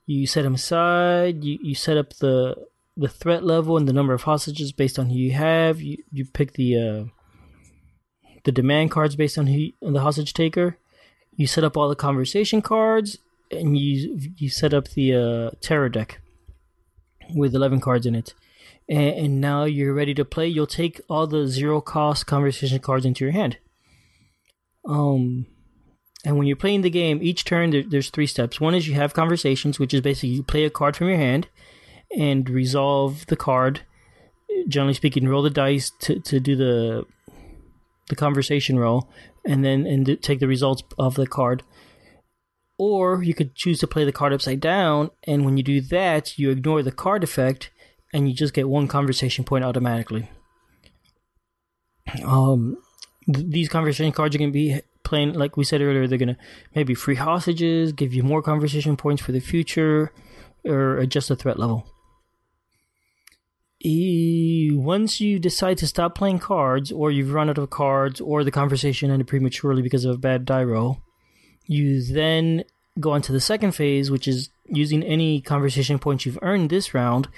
You set him aside. You you set up the the threat level and the number of hostages based on who you have. You you pick the uh, the demand cards based on who on the hostage taker. You set up all the conversation cards, and you you set up the uh, terror deck with eleven cards in it. And, and now you're ready to play. You'll take all the zero cost conversation cards into your hand. Um, and when you're playing the game, each turn there, there's three steps. One is you have conversations, which is basically you play a card from your hand and resolve the card. Generally speaking, roll the dice to, to do the the conversation roll, and then and take the results of the card. Or you could choose to play the card upside down, and when you do that, you ignore the card effect, and you just get one conversation point automatically. Um, th- these conversation cards are going to be playing, like we said earlier, they're going to maybe free hostages, give you more conversation points for the future, or adjust the threat level. Once you decide to stop playing cards, or you've run out of cards, or the conversation ended prematurely because of a bad die roll, you then go on to the second phase, which is using any conversation points you've earned this round.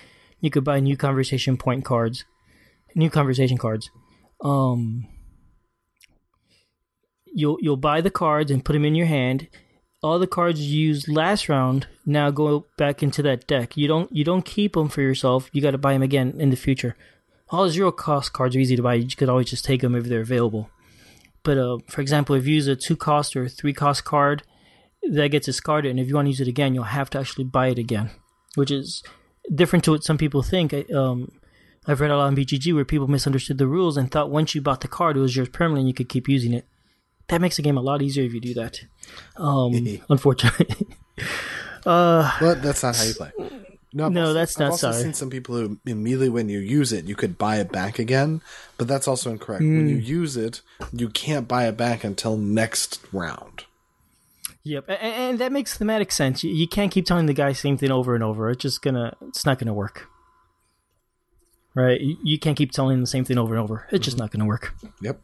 You could buy new conversation point cards, new conversation cards. Um, you'll you'll buy the cards and put them in your hand. All the cards you used last round now go back into that deck. You don't you don't keep them for yourself. You got to buy them again in the future. All zero cost cards are easy to buy. You could always just take them if they're available. But uh, for example, if you use a two cost or three cost card, that gets discarded, and if you want to use it again, you'll have to actually buy it again, which is different to what some people think. I- Um, I've read a lot on BGG where people misunderstood the rules and thought once you bought the card, it was yours permanently, and you could keep using it. That makes the game a lot easier if you do that. Um, unfortunately, uh, But that's not how you play. No, I've No, also- that's I've not also sorry. seen some people who immediately when you use it, you could buy it back again, but that's also incorrect. When Hmm. you use it, you can't buy it back until next round. Yep, and, and that makes thematic sense. You, you can't keep telling the guy same thing over and over. It's just gonna, it's not gonna work, right? You, you can't keep telling the same thing over and over. It's just not gonna work. Yep.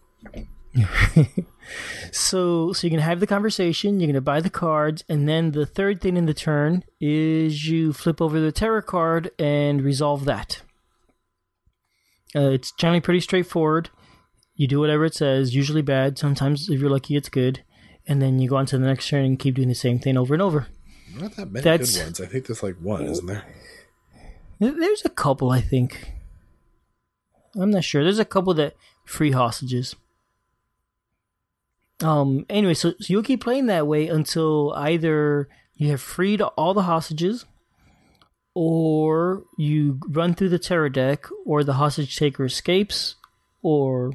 So, so you're gonna have the conversation. You're gonna buy the cards, and then the third thing in the turn is you flip over the terror card and resolve that. Uh, it's generally pretty straightforward. You do whatever it says. Usually bad. Sometimes, if you're lucky, it's good. And then you go on to the next turn and keep doing the same thing over and over. Not that many That's- good ones. I think there's like one, isn't? There- There's a couple, I think. I'm not sure. There's a couple that free hostages. Um. Anyway, so, so you'll keep playing that way until either you have freed all the hostages, or you run through the terror deck, or the hostage taker escapes, or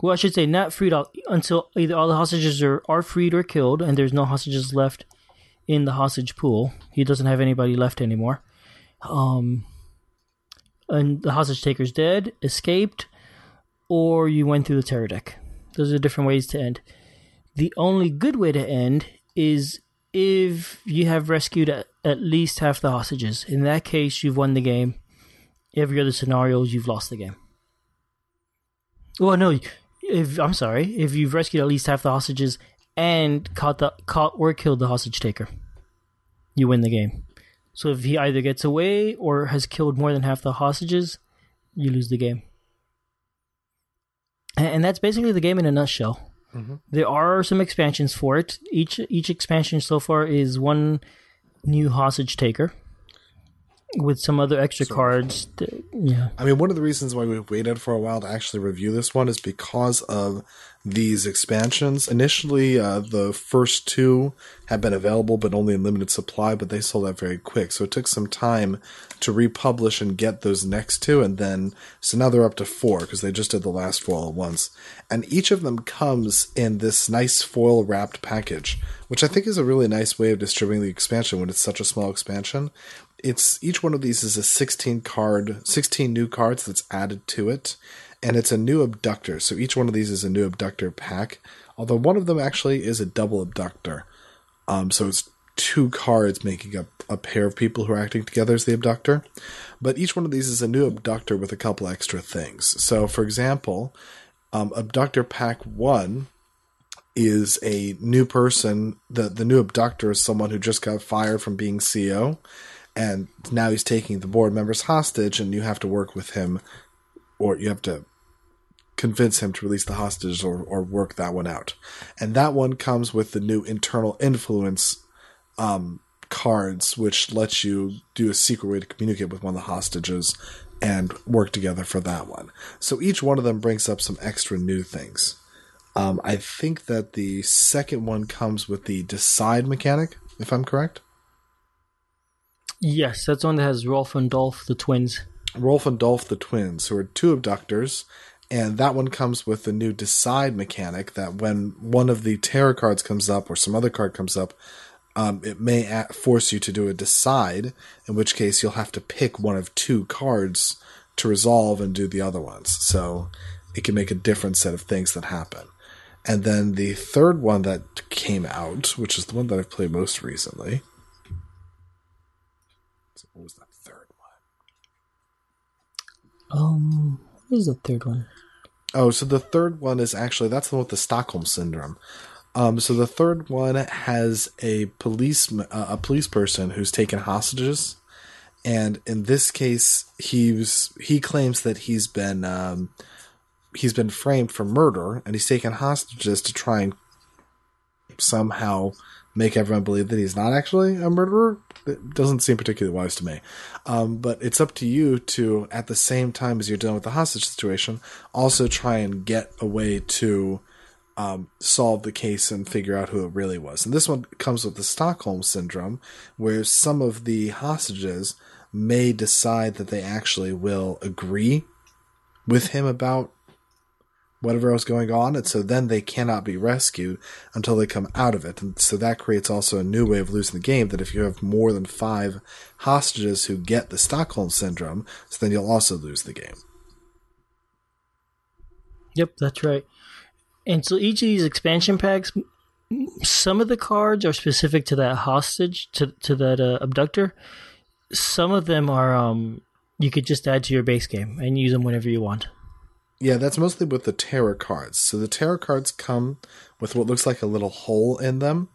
well, I should say not freed all, until either all the hostages are, are freed or killed, and there's no hostages left in the hostage pool. He doesn't have anybody left anymore um, and the hostage taker's dead, escaped, or you went through the terror deck. Those are different ways to end. The only good way to end is if you have rescued at, at least half the hostages. In that case, you've won the game. Every other scenario, you've lost the game. Well, no, if I'm sorry, if you've rescued at least half the hostages and caught the caught or killed the hostage taker, you win the game. So if he either gets away or has killed more than half the hostages, you lose the game. And, that's basically the game in a nutshell. Mm-hmm. There are some expansions for it. Each each expansion so far is one new hostage taker with some other extra cards. that- yeah. I mean, one of the reasons why we waited for a while to actually review this one is because of these expansions. Initially, uh, the first two had been available, but only in limited supply, but they sold out very quick. So it took some time to republish and get those next two, and then so now they're up to four because they just did the last four all at once. And each of them comes in this nice foil wrapped package, which I think is a really nice way of distributing the expansion when it's such a small expansion. It's each one of these is a 16 card, 16 new cards that's added to it and it's a new abductor. So each one of these is a new abductor pack. Although one of them actually is a double abductor. Um, so it's two cards making up a pair of people who are acting together as the abductor. But each one of these is a new abductor with a couple extra things. So, for example, um, abductor pack one is a new person. The the new abductor is someone who just got fired from being CEO, and now he's taking the board members hostage, and you have to work with him, or you have to convince him to release the hostages or, or work that one out. And that one comes with the new internal influence um, cards, which lets you do a secret way to communicate with one of the hostages and work together for that one. So each one of them brings up some extra new things. Um, I think that the second one comes with the decide mechanic, if I'm correct. Yes, that's one that has Rolf and Dolph, the twins. Rolf and Dolph, the twins, who are two abductors, and that one comes with the new decide mechanic that when one of the terror cards comes up or some other card comes up, um, it may force you to do a decide, in which case you'll have to pick one of two cards to resolve and do the other ones. So it can make a different set of things that happen. And then the third one that came out, which is the one that I've played most recently. So what was that third one? Um, what is the third one? Oh, so the third one is actually that's the one with the Stockholm syndrome. Um, so the third one has a police uh, a police person who's taken hostages, and in this case, he's he claims that he's been um, he's been framed for murder, and he's taken hostages to try and somehow make everyone believe that he's not actually a murderer. It doesn't seem particularly wise to me. Um, but it's up to you to, at the same time as you're dealing with the hostage situation, also try and get a way to um, solve the case and figure out who it really was. And this one comes with the Stockholm syndrome, where some of the hostages may decide that they actually will agree with him about whatever else going on, and so then they cannot be rescued until they come out of it. And so that creates also a new way of losing the game that if you have more than five hostages who get the Stockholm syndrome, so then you'll also lose the game. Yep, that's right. And so each of these expansion packs, some of the cards are specific to that hostage, to to that uh, abductor. Some of them are um you could just add to your base game and use them whenever you want. Yeah, that's mostly with the terror cards. So the terror cards come with what looks like a little hole in them.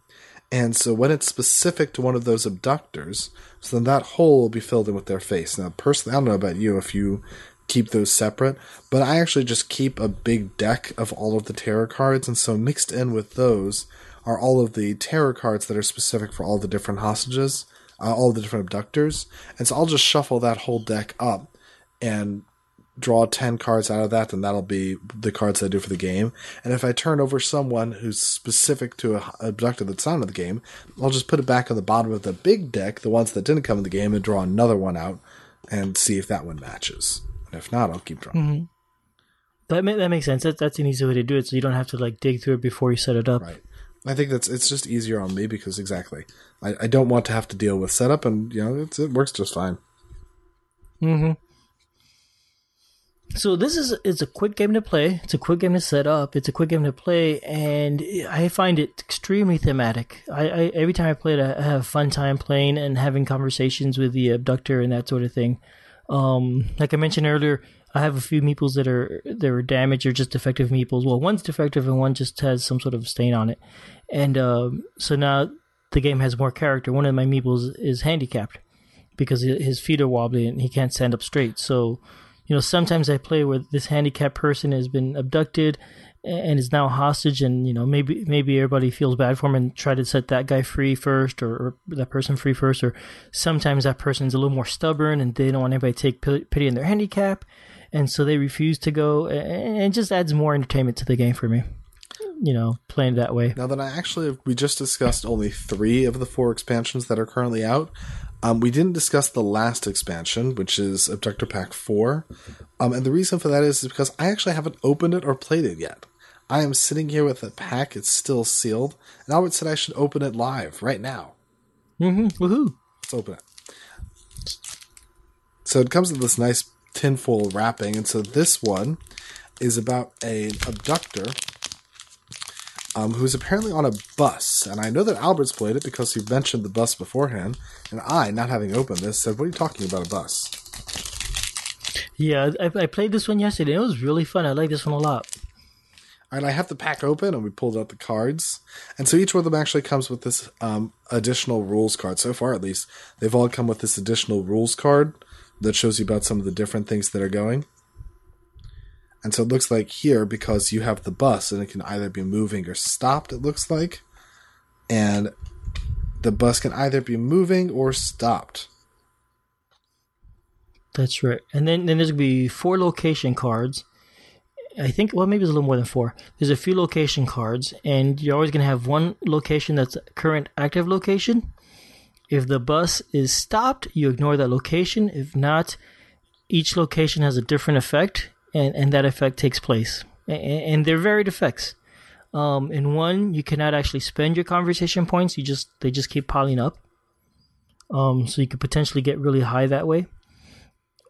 And so when it's specific to one of those abductors, so then that hole will be filled in with their face. Now, personally, I don't know about you if you keep those separate, but I actually just keep a big deck of all of the terror cards. And so mixed in with those are all of the terror cards that are specific for all the different hostages, uh, all the different abductors. And so I'll just shuffle that whole deck up and draw 10 cards out of that, then that'll be the cards I do for the game. And if I turn over someone who's specific to a objective that's not in the game, I'll just put it back on the bottom of the big deck, the ones that didn't come in the game, and draw another one out and see if that one matches. And if not, I'll keep drawing. Mm-hmm. That, that makes sense. That, that's an easy way to do it, so you don't have to like dig through it before you set it up. Right. I think that's it's just easier on me because exactly, I, I don't want to have to deal with setup, and you know it works just fine. Mm-hmm. So this is it's a quick game to play. It's a quick game to set up. It's a quick game to play, and I find it extremely thematic. I, I every time I play it, I have fun time playing and having conversations with the abductor and that sort of thing. Um, like I mentioned earlier, I have a few meeples that are that are damaged or just defective meeples. Well, one's defective and one just has some sort of stain on it, and um, so now the game has more character. One of my meeples is handicapped because his feet are wobbly and he can't stand up straight. So you know, sometimes I play where this handicapped person has been abducted and is now a hostage, and you know, maybe maybe everybody feels bad for him and try to set that guy free first, or, or that person free first, or sometimes that person's a little more stubborn and they don't want anybody to take pity in their handicap, and so they refuse to go, and it just adds more entertainment to the game for me. you know, playing that way. Now that I actually we just discussed only three of the four expansions that are currently out. Um, we didn't discuss the last expansion, which is Abductor Pack Four, um, and the reason for that is, is because I actually haven't opened it or played it yet. I am sitting here with a pack; it's still sealed, and Albert said I should open it live right now. Mm-hmm. Woohoo! Let's open it. So it comes with this nice tinfoil wrapping, and so this one is about an abductor um, who's apparently on a bus. And I know that Albert's played it because he mentioned the bus beforehand. And I, not having opened this, said, What are you talking about, a bus? Yeah, I, I played this one yesterday. It was really fun. I like this one a lot. And I have the pack open, and we pulled out the cards. And so each one of them actually comes with this um, additional rules card. So far, at least, they've all come with this additional rules card that shows you about some of the different things that are going. And so it looks like here, because you have the bus and it can either be moving or stopped, it looks like. And the bus can either be moving or stopped. That's right. And then, then there's going to be four location cards. I think, well, maybe it's a little more than four. There's a few location cards, and you're always going to have one location that's current active location. If the bus is stopped, you ignore that location. If not, each location has a different effect, and, and that effect takes place. And, and they're varied effects. Um, in one, you cannot actually spend your conversation points. You just they just keep piling up. Um, so you could potentially get really high that way.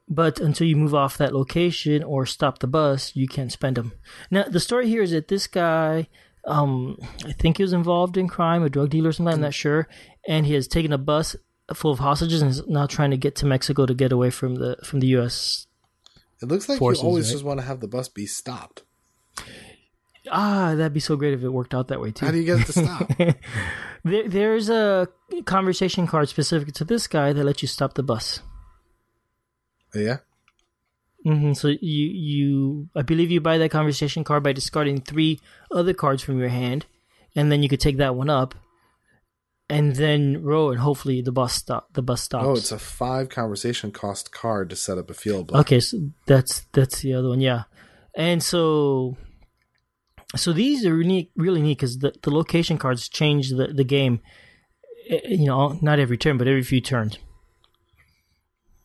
But until you move off that location or stop the bus, you can't spend them. Now the story here is that this guy, um, I think he was involved in crime, a drug dealer or something. I'm not sure, and he has taken a bus full of hostages and is now trying to get to Mexico to get away from the from the U.S. It looks like Forces, you always right? just want to have the bus be stopped. Ah, that'd be so great if it worked out that way too. How do you get it to stop? There, there's a conversation card specific to this guy that lets you stop the bus. yeah? Mm-hmm. So you you I believe you buy that conversation card by discarding three other cards from your hand, and then you could take that one up, and then row, and hopefully the bus stop the bus stops. Oh, it's a five conversation cost card to set up a field block. okay. So that's that's the other one, yeah. And so so these are unique, really neat because the the location cards change the the game. eh, You know, not every turn, but every few turns.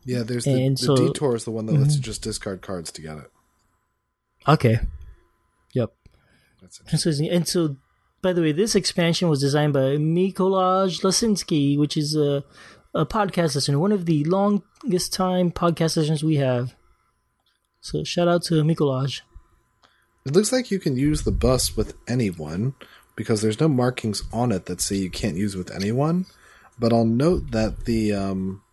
Yeah, there's the, the so- Mm-hmm. detour is the one that lets you just discard cards to get it. Okay. Yep. And so, and so, by the way, this expansion was designed by Mikolaj Lasinski, which is a, a podcast listener, one of the longest time podcast listeners we have. So shout out to Mikolaj. It looks like you can use the bus with anyone because there's no markings on it that say you can't use with anyone. But I'll note that the um,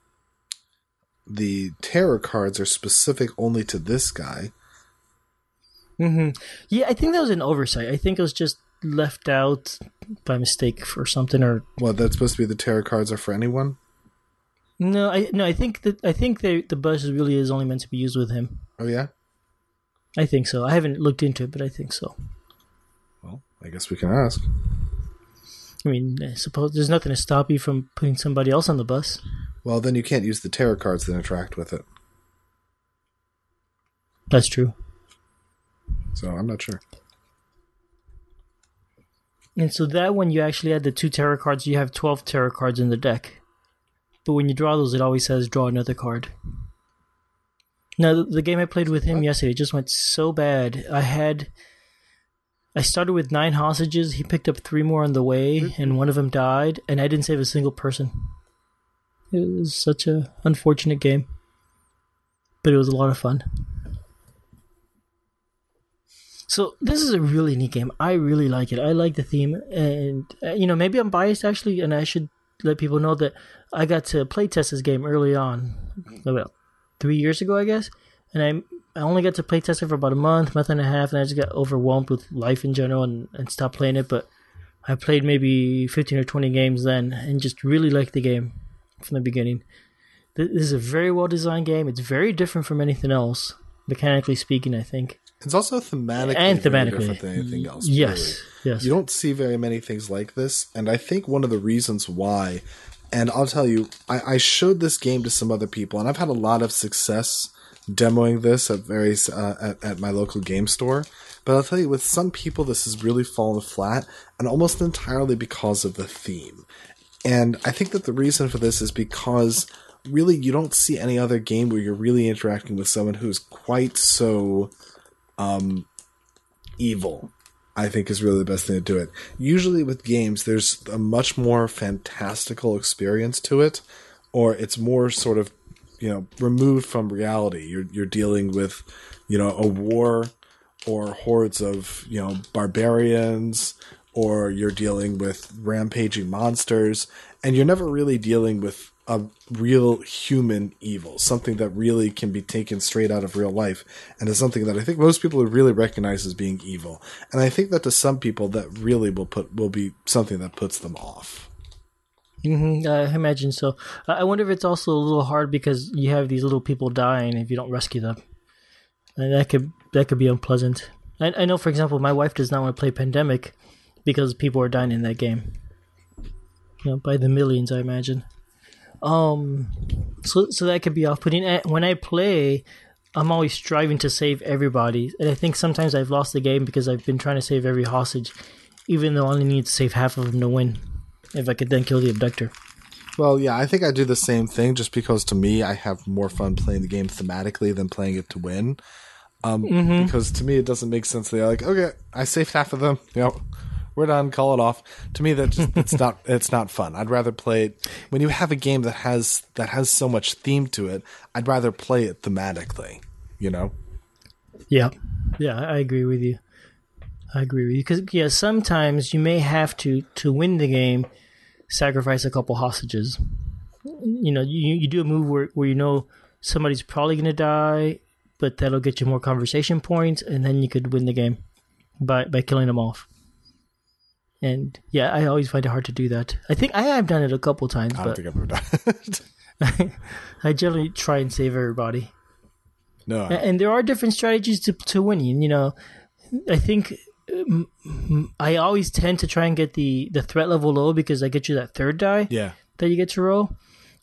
the terror cards are specific only to this guy. hmm Yeah, I think that was an oversight. I think it was just left out by mistake or something. Or Well, that's supposed to be the terror cards are for anyone. no, I no, I think that I think they, the bus really is only meant to be used with him. Oh yeah. I think so. I haven't looked into it, but I think so. Well, I guess we can ask. I mean, I suppose there's nothing to stop you from putting somebody else on the bus. Well, then you can't use the terror cards that interact with it. That's true. So I'm not sure. And so that when you actually add the two terror cards. You have 12 terror cards in the deck. But when you draw those, it always says draw another card. Now, the, the game I played with him yesterday just went so bad. I had. I started with nine hostages. He picked up three more on the way, and one of them died, and I didn't save a single person. It was such a unfortunate game. But it was a lot of fun. So this is a really neat game. I really like it. I like the theme, and uh, you know maybe I'm biased actually, and I should let people know that I got to play test this game early on, about three years ago, I guess, and I I only got to play test it for about a month, month and a half, and I just got overwhelmed with life in general and, and stopped playing it. But I played maybe 15 or 20 games then, and just really liked the game from the beginning. This is a very well designed game. It's very different from anything else, mechanically speaking. I think. It's also thematically and thematically. different than anything else. Yes, really. yes. You don't see very many things like this, and I think one of the reasons why, and I'll tell you, I, I showed this game to some other people, and I've had a lot of success demoing this at various uh, at, at my local game store. But I'll tell you, with some people, this has really fallen flat, and almost entirely because of the theme. And I think that the reason for this is because really you don't see any other game where you're really interacting with someone who's quite so um, evil. I think is really the best thing to do it. Usually with games, there's a much more fantastical experience to it, or it's more sort of, you know, removed from reality. You're you're dealing with, you know, a war or hordes of, you know, barbarians, or you're dealing with rampaging monsters, and you're never really dealing with a real human evil, something that really can be taken straight out of real life, and is something that I think most people really recognize as being evil. And I think that to some people, that really will put will be something that puts them off. Mm-hmm, I imagine so. I wonder if it's also a little hard because you have these little people dying if you don't rescue them, and that could that could be unpleasant. I, I know, for example, my wife does not want to play Pandemic because people are dying in that game. You know, by the millions, I imagine. Um, so so that could be off-putting. When I play, I'm always striving to save everybody, and I think sometimes I've lost the game because I've been trying to save every hostage, even though I only need to save half of them to win. If I could then kill the abductor. Well, yeah, I think I do the same thing just because to me I have more fun playing the game thematically than playing it to win. Um, mm-hmm. Because to me it doesn't make sense. They're like, okay, I saved half of them. Yep, we're done. Call it off. To me, that just it's not it's not fun. I'd rather play it when you have a game that has that has so much theme to it. I'd rather play it thematically. You know. Yeah, yeah, I agree with you. I agree with you because yeah, sometimes you may have to to win the game, sacrifice a couple hostages. You know, you you do a move where where you know somebody's probably gonna die, but that'll get you more conversation points, and then you could win the game by by killing them off. And yeah, I always find it hard to do that. I think I have done it a couple times. I don't think I've ever done it. I generally try and save everybody. No, I... and there are different strategies to to winning. You know, I think um, I always tend to try and get the the threat level low because I get you that third die. Yeah, that you get to roll.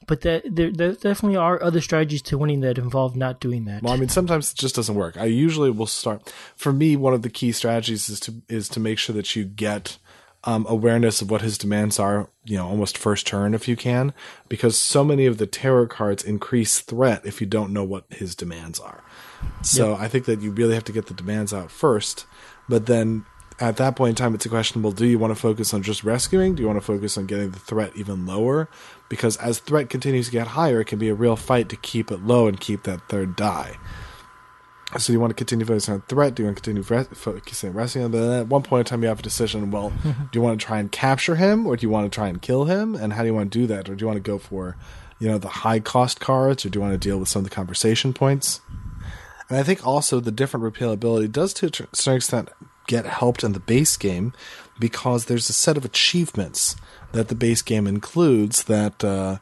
But that there, there definitely are other strategies to winning that involve not doing that. Well, I mean, sometimes it just doesn't work. I usually will start. For me, one of the key strategies is to is to make sure that you get um, awareness of what his demands are, you know, almost first turn if you can, because so many of the terror cards increase threat if you don't know what his demands are. So yep. I think that you really have to get the demands out first, but then at that point in time, it's a question: Well, do you want to focus on just rescuing? Do you want to focus on getting the threat even lower? Because as threat continues to get higher, it can be a real fight to keep it low and keep that third die. So you want to continue focusing on threat? Do you want to continue focusing on rescuing? But at one point in time, you have a decision. Well, do you want to try and capture him, or do you want to try and kill him? And how do you want to do that? Or do you want to go for, you know, the high cost cards, or do you want to deal with some of the conversation points? And I think also the different replayability does to a certain extent get helped in the base game because there's a set of achievements that the base game includes that uh,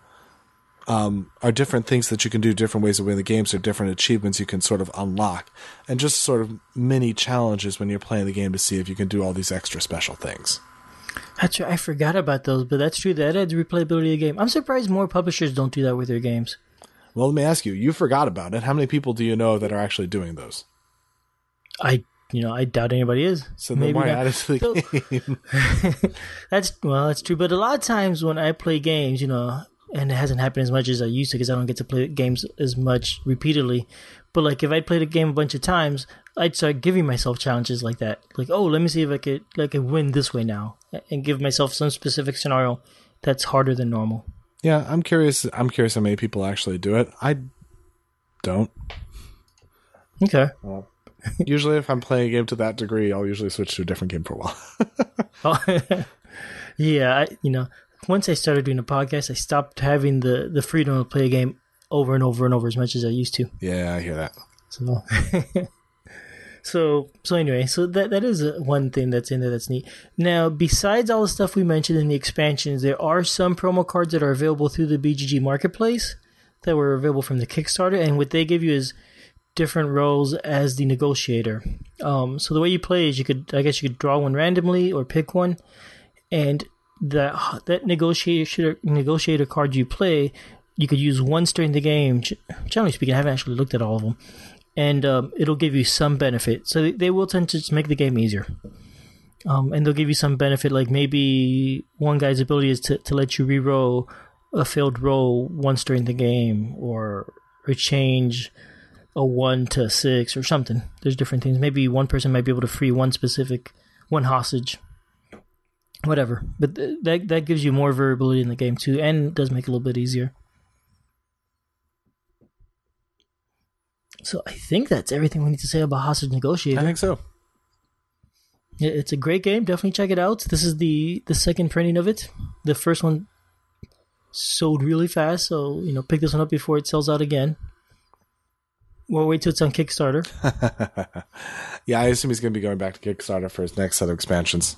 um, are different things that you can do, different ways of winning the games, or different achievements you can sort of unlock, and just sort of mini challenges when you're playing the game to see if you can do all these extra special things. That's true. I forgot about those, but that's true. That adds replayability of the game. I'm surprised more publishers don't do that with their games. Well, let me ask you. You forgot about it. How many people do you know that are actually doing those? I, you know, I doubt anybody is. So Maybe why add it to the game? that's well, that's true. But a lot of times when I play games, you know, and it hasn't happened as much as I used to because I don't get to play games as much repeatedly. But like if I played a game a bunch of times, I'd start giving myself challenges like that. Like, oh, let me see if I could like I win this way now, and give myself some specific scenario that's harder than normal. Yeah, I'm curious. I'm curious how many people actually do it. I don't. Okay. Well, usually, if I'm playing a game to that degree, I'll usually switch to a different game for a while. oh, yeah, I, you know, once I started doing a podcast, I stopped having the the freedom to play a game over and over and over as much as I used to. Yeah, I hear that. So, so, so anyway, so that that is one thing that's in there that's neat. Now, besides all the stuff we mentioned in the expansions, there are some promo cards that are available through the BGG marketplace that were available from the Kickstarter, and what they give you is different roles as the negotiator. Um, so the way you play is you could, I guess, you could draw one randomly or pick one, and that that negotiator negotiator card you play, you could use once during the game. Generally speaking, I haven't actually looked at all of them, and um, it'll give you some benefit. So they, will tend to just make the game easier. Um, and they'll give you some benefit, like maybe one guy's ability is to, to let you re-roll a failed roll once during the game, or or change a one to a six or something. There's different things. Maybe one person might be able to free one specific one hostage, whatever. But th- that that gives you more variability in the game too, and does make it a little bit easier. So I think that's everything we need to say about Hostage Negotiator. I think so. Yeah, it's a great game. Definitely check it out. This is the the second printing of it. The first one sold really fast, so you know pick this one up before it sells out again. We'll wait till it's on Kickstarter. yeah, I assume he's going to be going back to Kickstarter for his next set of expansions.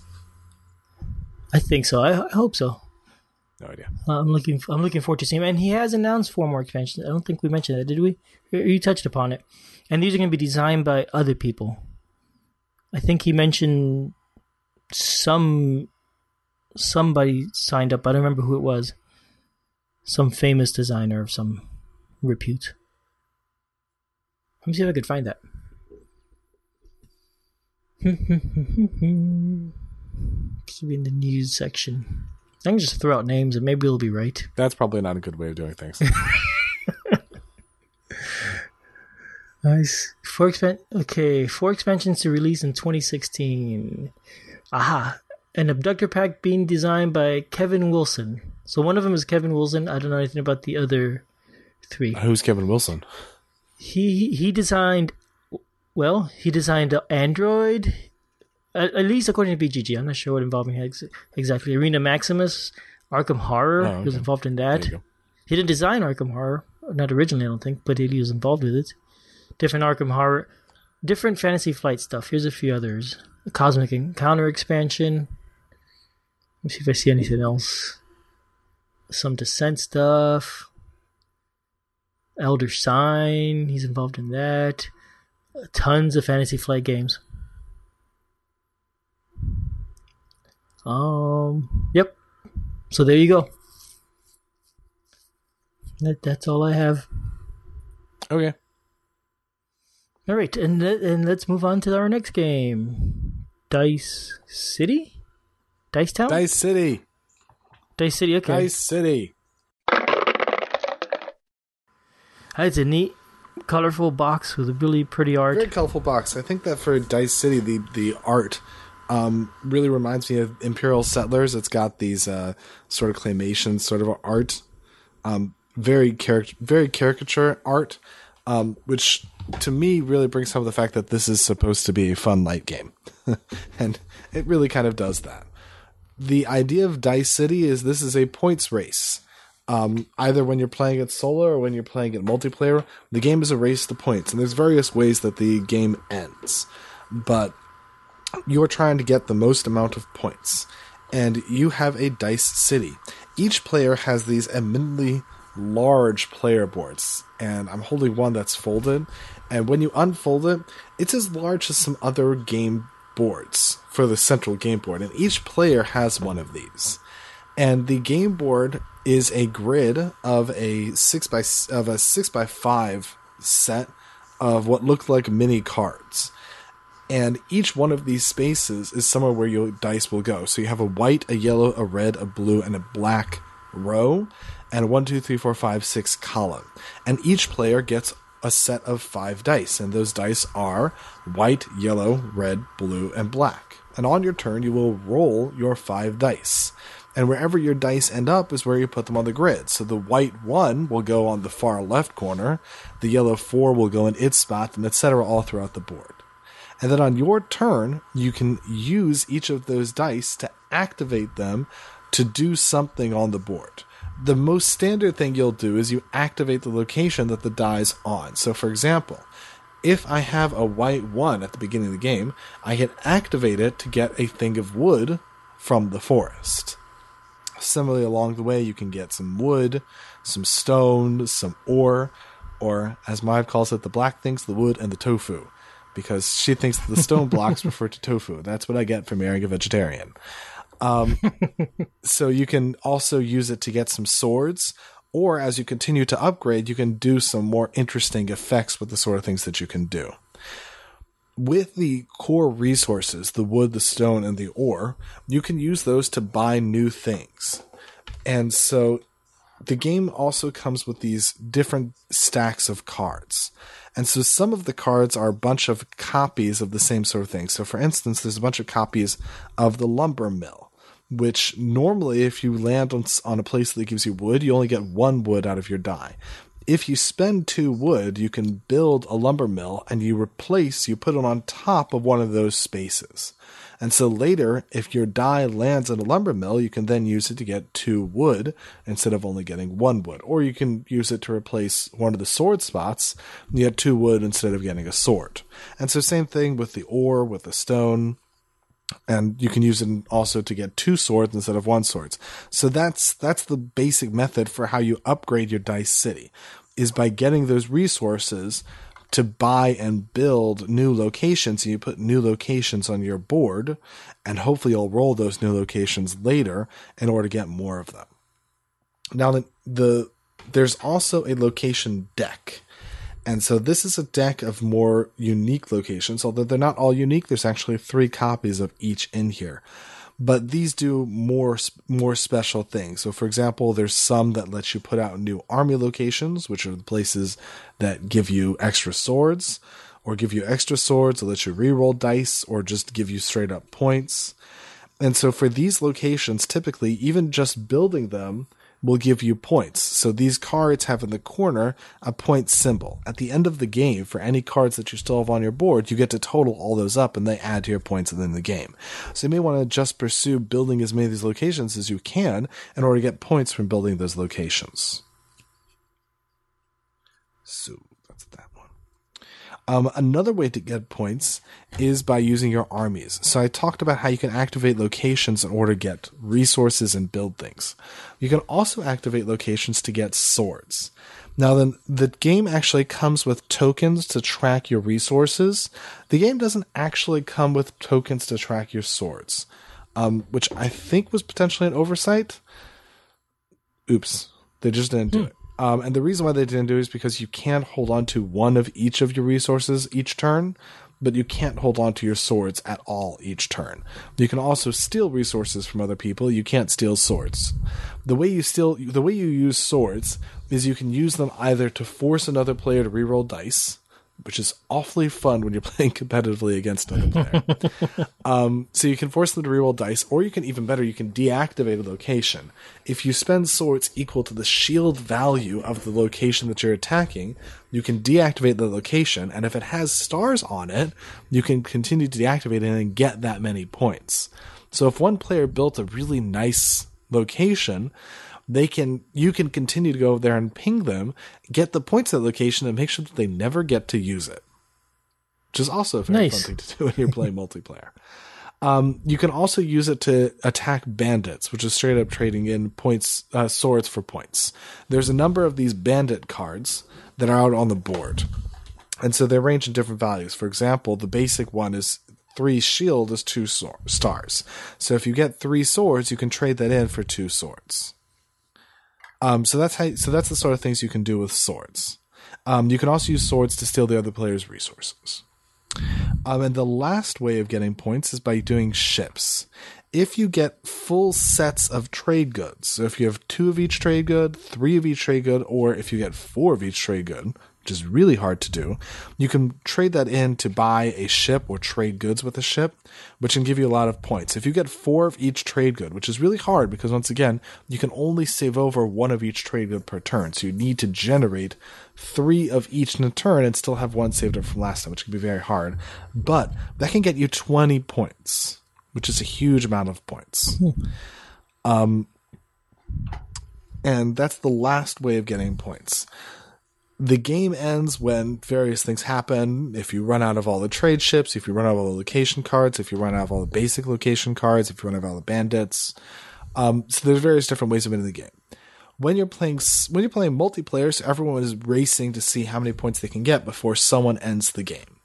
I think so. I, I hope so. No idea. Uh, I'm looking. I'm looking forward to seeing. And he has announced four more expansions. I don't think we mentioned that, did we? You touched upon it. And these are going to be designed by other people. I think he mentioned some somebody signed up. I don't remember who it was. Some famous designer of some repute. Let me see if I could find that. Should be in the news section. I can just throw out names and maybe it'll be right. That's probably not a good way of doing things. nice. Four expan- okay, four expansions to release in 2016. Aha. An abductor pack being designed by Kevin Wilson. So one of them is Kevin Wilson. I don't know anything about the other three. Who's Kevin Wilson? He he designed well, he designed Android, at, at, least according to BGG. I'm not sure what involving ex- exactly. Arena Maximus, Arkham Horror. Oh, okay. He was involved in that. He didn't design Arkham Horror, not originally, I don't think, but he was involved with it. Different Arkham Horror, different Fantasy Flight stuff. Here's a few others: Cosmic Encounter expansion. Let me see if I see anything else. Some Descent stuff. Elder Sign. He's involved in that. Tons of Fantasy Flight games. Um. Yep. So there you go. That that's all I have. Okay. All right, and and let's move on to our next game, Dice City, Dice Town, Dice City, Dice City. Okay, Dice City. It's a neat, colorful box with a really pretty art. Very colorful box. I think that for Dice City, the the art um, really reminds me of Imperial Settlers. It's got these uh, sort of claymation sort of art, um, very very caricature art, um, which to me really brings home the fact that this is supposed to be a fun light game, and it really kind of does that. The idea of Dice City is this is a points race. Um, either when you're playing it solo or when you're playing it multiplayer, the game is a race to points, and there's various ways that the game ends. But you're trying to get the most amount of points, and you have a dice city. Each player has these eminently large player boards, and I'm holding one that's folded. And when you unfold it, it's as large as some other game boards for the central game board, and each player has one of these. And the game board is a grid of a six by of a six by five set of what looked like mini cards and each one of these spaces is somewhere where your dice will go. So you have a white, a yellow, a red, a blue, and a black row, and a one, two, three, four, five, six column. And each player gets a set of five dice, and those dice are white, yellow, red, blue, and black. And on your turn, you will roll your five dice. And wherever your dice end up is where you put them on the grid. So the white one will go on the far left corner, the yellow four will go in its spot, and etc. all throughout the board. And then on your turn, you can use each of those dice to activate them to do something on the board. The most standard thing you'll do is you activate the location that the die's on. So, for example, if I have a white one at the beginning of the game, I can activate it to get a thing of wood from the forest. Similarly, along the way, you can get some wood, some stone, some ore, or as Maeve calls it, the black things, the wood, and the tofu because she thinks the stone blocks refer to tofu. That's what I get for marrying a vegetarian. Um, so you can also use it to get some swords, Or as you continue to upgrade, you can do some more interesting effects with the sort of things that you can do. With the core resources, the wood, the stone, and the ore, you can use those to buy new things. And so the game also comes with these different stacks of cards. And so some of the cards are a bunch of copies of the same sort of thing. So for instance, there's a bunch of copies of the lumber mill, which normally if you land on, on a place that gives you wood, you only get one wood out of your die. If you spend two wood, you can build a lumber mill and you replace, you put it on top of one of those spaces. And so later, if your die lands in a lumber mill, you can then use it to get two wood instead of only getting one wood. Or you can use it to replace one of the sword spots. You get two wood instead of getting a sword. And so same thing with the ore, with the stone. And you can use it also to get two swords instead of one swords. So that's that's the basic method for how you upgrade your dice city, is by getting those resources to buy and build new locations and you put new locations on your board and hopefully you'll roll those new locations later in order to get more of them. Now the, the there's also a location deck. And so this is a deck of more unique locations, although they're not all unique. There's actually three copies of each in here but these do more more special things. So, for example, there's some that let you put out new army locations, which are the places that give you extra swords, or give you extra swords, or let you reroll dice, or just give you straight up points. And so, for these locations, typically, even just building them will give you points. So these cards have in the corner a point symbol. At the end of the game, for any cards that you still have on your board, you get to total all those up and they add to your points within the game. So you may want to just pursue building as many of these locations as you can in order to get points from building those locations. So um, another way to get points is by using your armies. So I talked about how you can activate locations in order to get resources and build things. You can also activate locations to get swords. Now then, the game actually comes with tokens to track your resources. The game doesn't actually come with tokens to track your swords, um, which I think was potentially an oversight. Oops, they just didn't do hmm. it. Um, and the reason why they didn't do it is because you can't hold on to one of each of your resources each turn, but you can't hold on to your swords at all each turn. You can also steal resources from other people. You can't steal swords. The way you steal, the way you use swords is you can use them either to force another player to reroll dice, which is awfully fun when you're playing competitively against another player. um, so you can force them to reroll dice, or you can even better, you can deactivate a location. If you spend swords equal to the shield value of the location that you're attacking, you can deactivate the location, and if it has stars on it, you can continue to deactivate it and get that many points. So if one player built a really nice location, they can you can continue to go there and ping them, get the points at location, and make sure that they never get to use it. Which is also a very nice. fun thing to do when you're playing multiplayer. Um, you can also use it to attack bandits, which is straight up trading in points, uh, swords for points. There's a number of these bandit cards that are out on the board. And so they range in different values. For example, the basic one is three shield is two stars. So if you get three swords, you can trade that in for two swords. Um, so that's how. So that's the sort of things you can do with swords. Um, you can also use swords to steal the other player's resources. Um, and the last way of getting points is by doing ships. If you get full sets of trade goods, so if you have two of each trade good, three of each trade good, or if you get four of each trade good, which is really hard to do. You can trade that in to buy a ship or trade goods with a ship, which can give you a lot of points. If you get four of each trade good, which is really hard because once again, you can only save over one of each trade good per turn. So you need to generate three of each in a turn and still have one saved up from last time, which can be very hard. But that can get you 20 points, which is a huge amount of points. Um, and that's the last way of getting points the game ends when various things happen. If you run out of all the trade ships, if you run out of all the location cards, if you run out of all the basic location cards, if you run out of all the bandits. Um, so there's various different ways of winning the game. When you're playing when you're playing multiplayer, so everyone is racing to see how many points they can get before someone ends the game.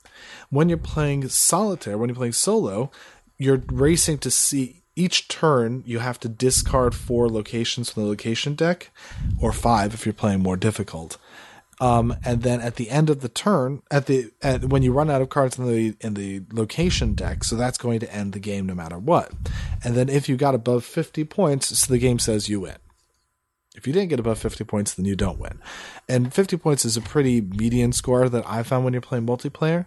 When you're playing solitaire, when you're playing solo, you're racing to see each turn you have to discard four locations from the location deck, or five if you're playing more difficult. Um, and then at the end of the turn, at the at, when you run out of cards in the in the location deck, so that's going to end the game no matter what. And then if you got above fifty points, so the game says you win. If you didn't get above 50 points, then you don't win. And 50 points is a pretty median score that I found when you're playing multiplayer,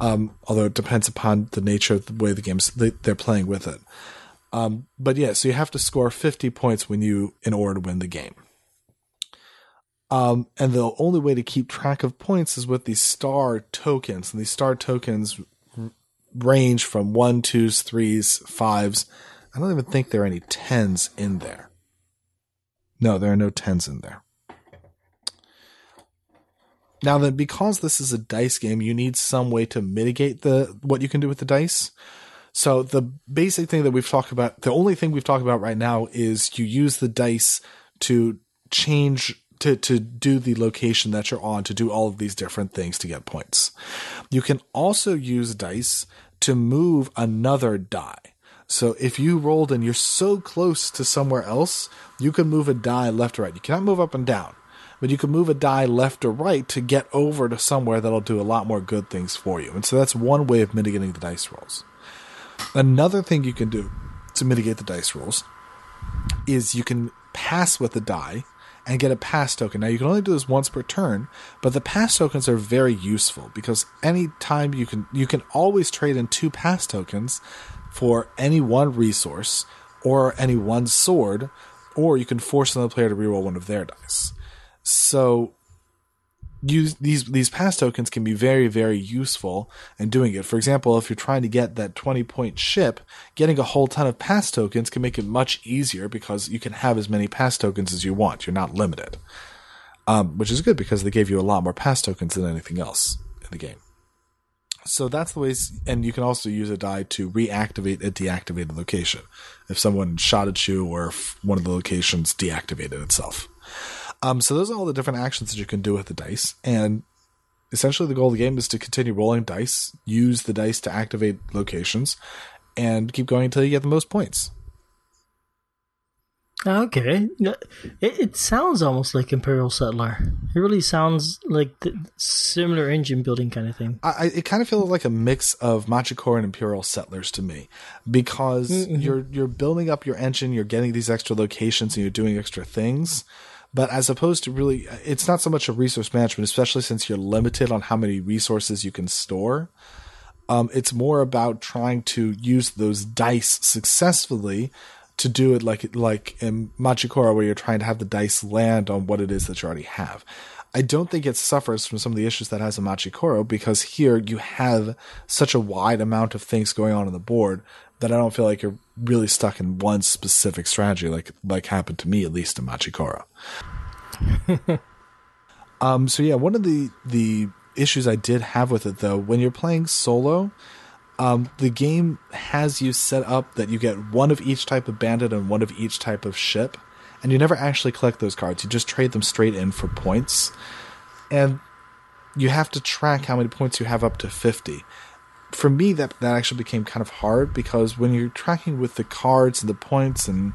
um, although it depends upon the nature of the way the game's they're playing with it. Um, but yeah, so you have to score 50 points when you in order to win the game. Um, and the only way to keep track of points is with these star tokens, and these star tokens r- range from one, twos, threes, fives. I don't even think there are any tens in there. No, there are no tens in there. Now then, because this is a dice game, you need some way to mitigate the what you can do with the dice. So the basic thing that we've talked about, the only thing we've talked about right now is you use the dice to change to to do the location that you're on to do all of these different things to get points. You can also use dice to move another die. So if you rolled and you're so close to somewhere else, you can move a die left or right. You cannot move up and down, but you can move a die left or right to get over to somewhere that'll do a lot more good things for you. And so that's one way of mitigating the dice rolls. Another thing you can do to mitigate the dice rolls is you can pass with a die and get a pass token. Now you can only do this once per turn, but the pass tokens are very useful because anytime you can you can always trade in two pass tokens for any one resource or any one sword, or you can force another player to reroll one of their dice. So use these these pass tokens can be very very useful in doing it. For example, if you're trying to get that 20 point ship, getting a whole ton of pass tokens can make it much easier because you can have as many pass tokens as you want. You're not limited. Um, which is good because they gave you a lot more pass tokens than anything else in the game. So that's the ways, and you can also use a die to reactivate a deactivated location. If someone shot at you or if one of the locations deactivated itself. Um, so those are all the different actions that you can do with the dice, and essentially the goal of the game is to continue rolling dice, use the dice to activate locations, and keep going until you get the most points. Okay, it, it sounds almost like Imperial Settler. It really sounds like the similar engine building kind of thing. I, it kind of feels like a mix of Machi Koro and Imperial Settlers to me, because mm-hmm. you're you're building up your engine, you're getting these extra locations, and you're doing extra things. But as opposed to really, it's not so much a resource management, especially since you're limited on how many resources you can store. Um, it's more about trying to use those dice successfully to do it like like in Machi Koro, where you're trying to have the dice land on what it is that you already have. I don't think it suffers from some of the issues that has in Machi Koro because here you have such a wide amount of things going on on the board that I don't feel like you're really stuck in one specific strategy, like like happened to me at least in Machi Koro. um. So yeah, one of the the issues I did have with it though, when you're playing solo, um, the game has you set up that you get one of each type of bandit and one of each type of ship, and you never actually collect those cards. You just trade them straight in for points, and you have to track how many points you have up to fifty for me that that actually became kind of hard because when you're tracking with the cards and the points and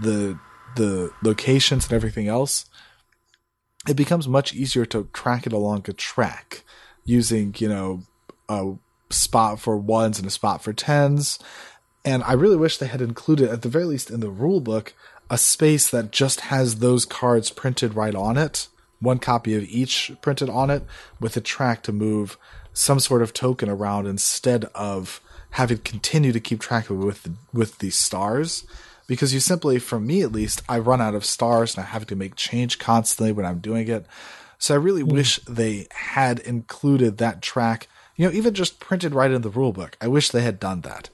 the the locations and everything else it becomes much easier to track it along a track using you know a spot for ones and a spot for tens. And i really wish they had included at the very least in the rule book a space that just has those cards printed right on it one copy of each printed on it with a track to move some sort of token around instead of having to continue to keep track of it with the, with these stars because you simply for me at least I run out of stars and I have to make change constantly when I'm doing it. So I really mm. wish they had included that track, you know, even just printed right in the rulebook. I wish they had done that.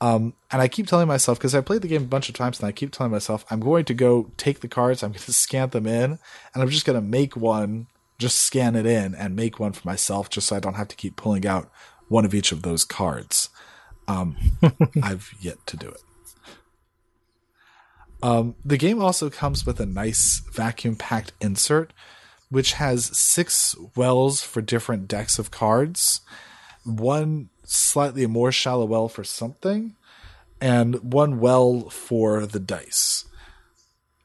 Um, and I keep telling myself because I played the game a bunch of times, and I keep telling myself I'm going to go take the cards, I'm going to scan them in, and I'm just going to make one just scan it in and make one for myself just so I don't have to keep pulling out one of each of those cards. Um, I've yet to do it. Um, the game also comes with a nice vacuum packed insert, which has six wells for different decks of cards, one slightly more shallow well for something, and one well for the dice.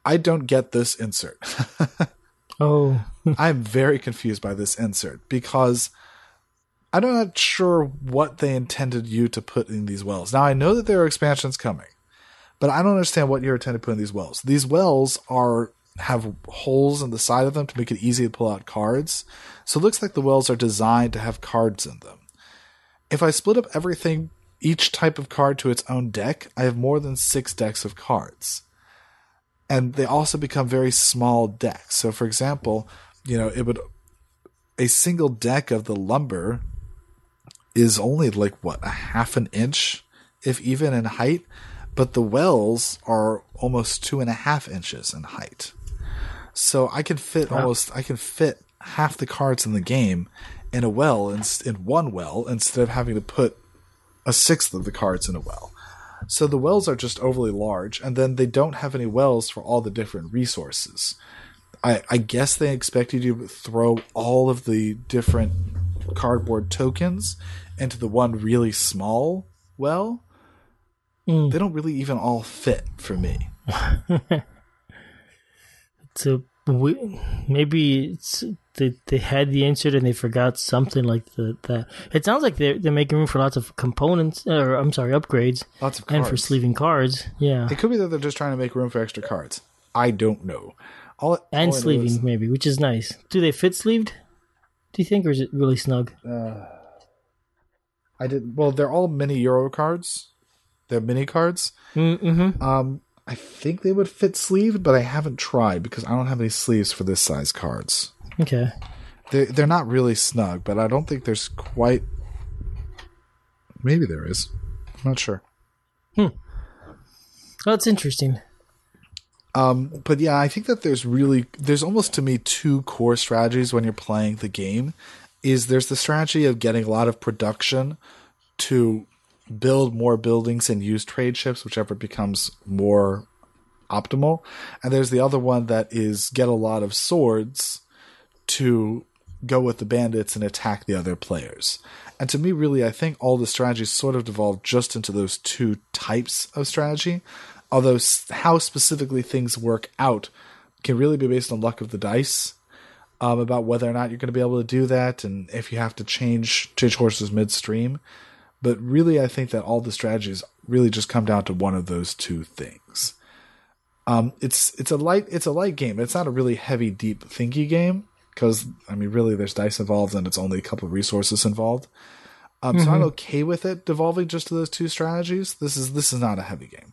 I don't get this insert. oh. I'm very confused by this insert because I'm not sure what they intended you to put in these wells. Now, I know that there are expansions coming, but I don't understand what you're intending to put in these wells. These wells are have holes in the side of them to make it easy to pull out cards. So it looks like the wells are designed to have cards in them. If I split up everything, each type of card to its own deck, I have more than six decks of cards. And they also become very small decks. So, for example, you know, it would a single deck of the lumber is only like what a half an inch, if even in height, but the wells are almost two and a half inches in height. So I can fit wow. almost I can fit half the cards in the game in a well in, in one well instead of having to put a sixth of the cards in a well. So the wells are just overly large, and then they don't have any wells for all the different resources. I, I guess they expect you to throw all of the different cardboard tokens into the one really small well. Mm. They don't really even all fit for me. so we, maybe it's they they had the insert and they forgot something like the, that. It sounds like they're they're making room for lots of components, or I'm sorry, upgrades. Lots of cards. and for sleeving cards. Yeah, it could be that they're just trying to make room for extra cards. I don't know. All, and all sleeving is, maybe, which is nice. Do they fit sleeved? Do you think, or is it really snug? Uh, I did well. They're all mini Euro cards. They're mini cards. Mm-hmm. Um, I think they would fit sleeved, but I haven't tried because I don't have any sleeves for this size cards. Okay. They they're not really snug, but I don't think there's quite. Maybe there is. I'm not sure. Hmm. That's interesting. Um, but yeah, I think that there's really there's almost to me two core strategies when you're playing the game. Is there's the strategy of getting a lot of production to build more buildings and use trade ships, whichever becomes more optimal. And there's the other one that is get a lot of swords to go with the bandits and attack the other players. And to me, really, I think all the strategies sort of devolve just into those two types of strategy. Although how specifically things work out can really be based on luck of the dice. Um, about whether or not you're going to be able to do that, and if you have to change change horses midstream. But really, I think that all the strategies really just come down to one of those two things. Um, it's it's a light it's a light game. It's not a really heavy, deep, thinky game because I mean, really, there's dice involved and it's only a couple of resources involved. Um, mm-hmm. So I'm mm-hmm. okay with it devolving just to those two strategies. This is this is not a heavy game.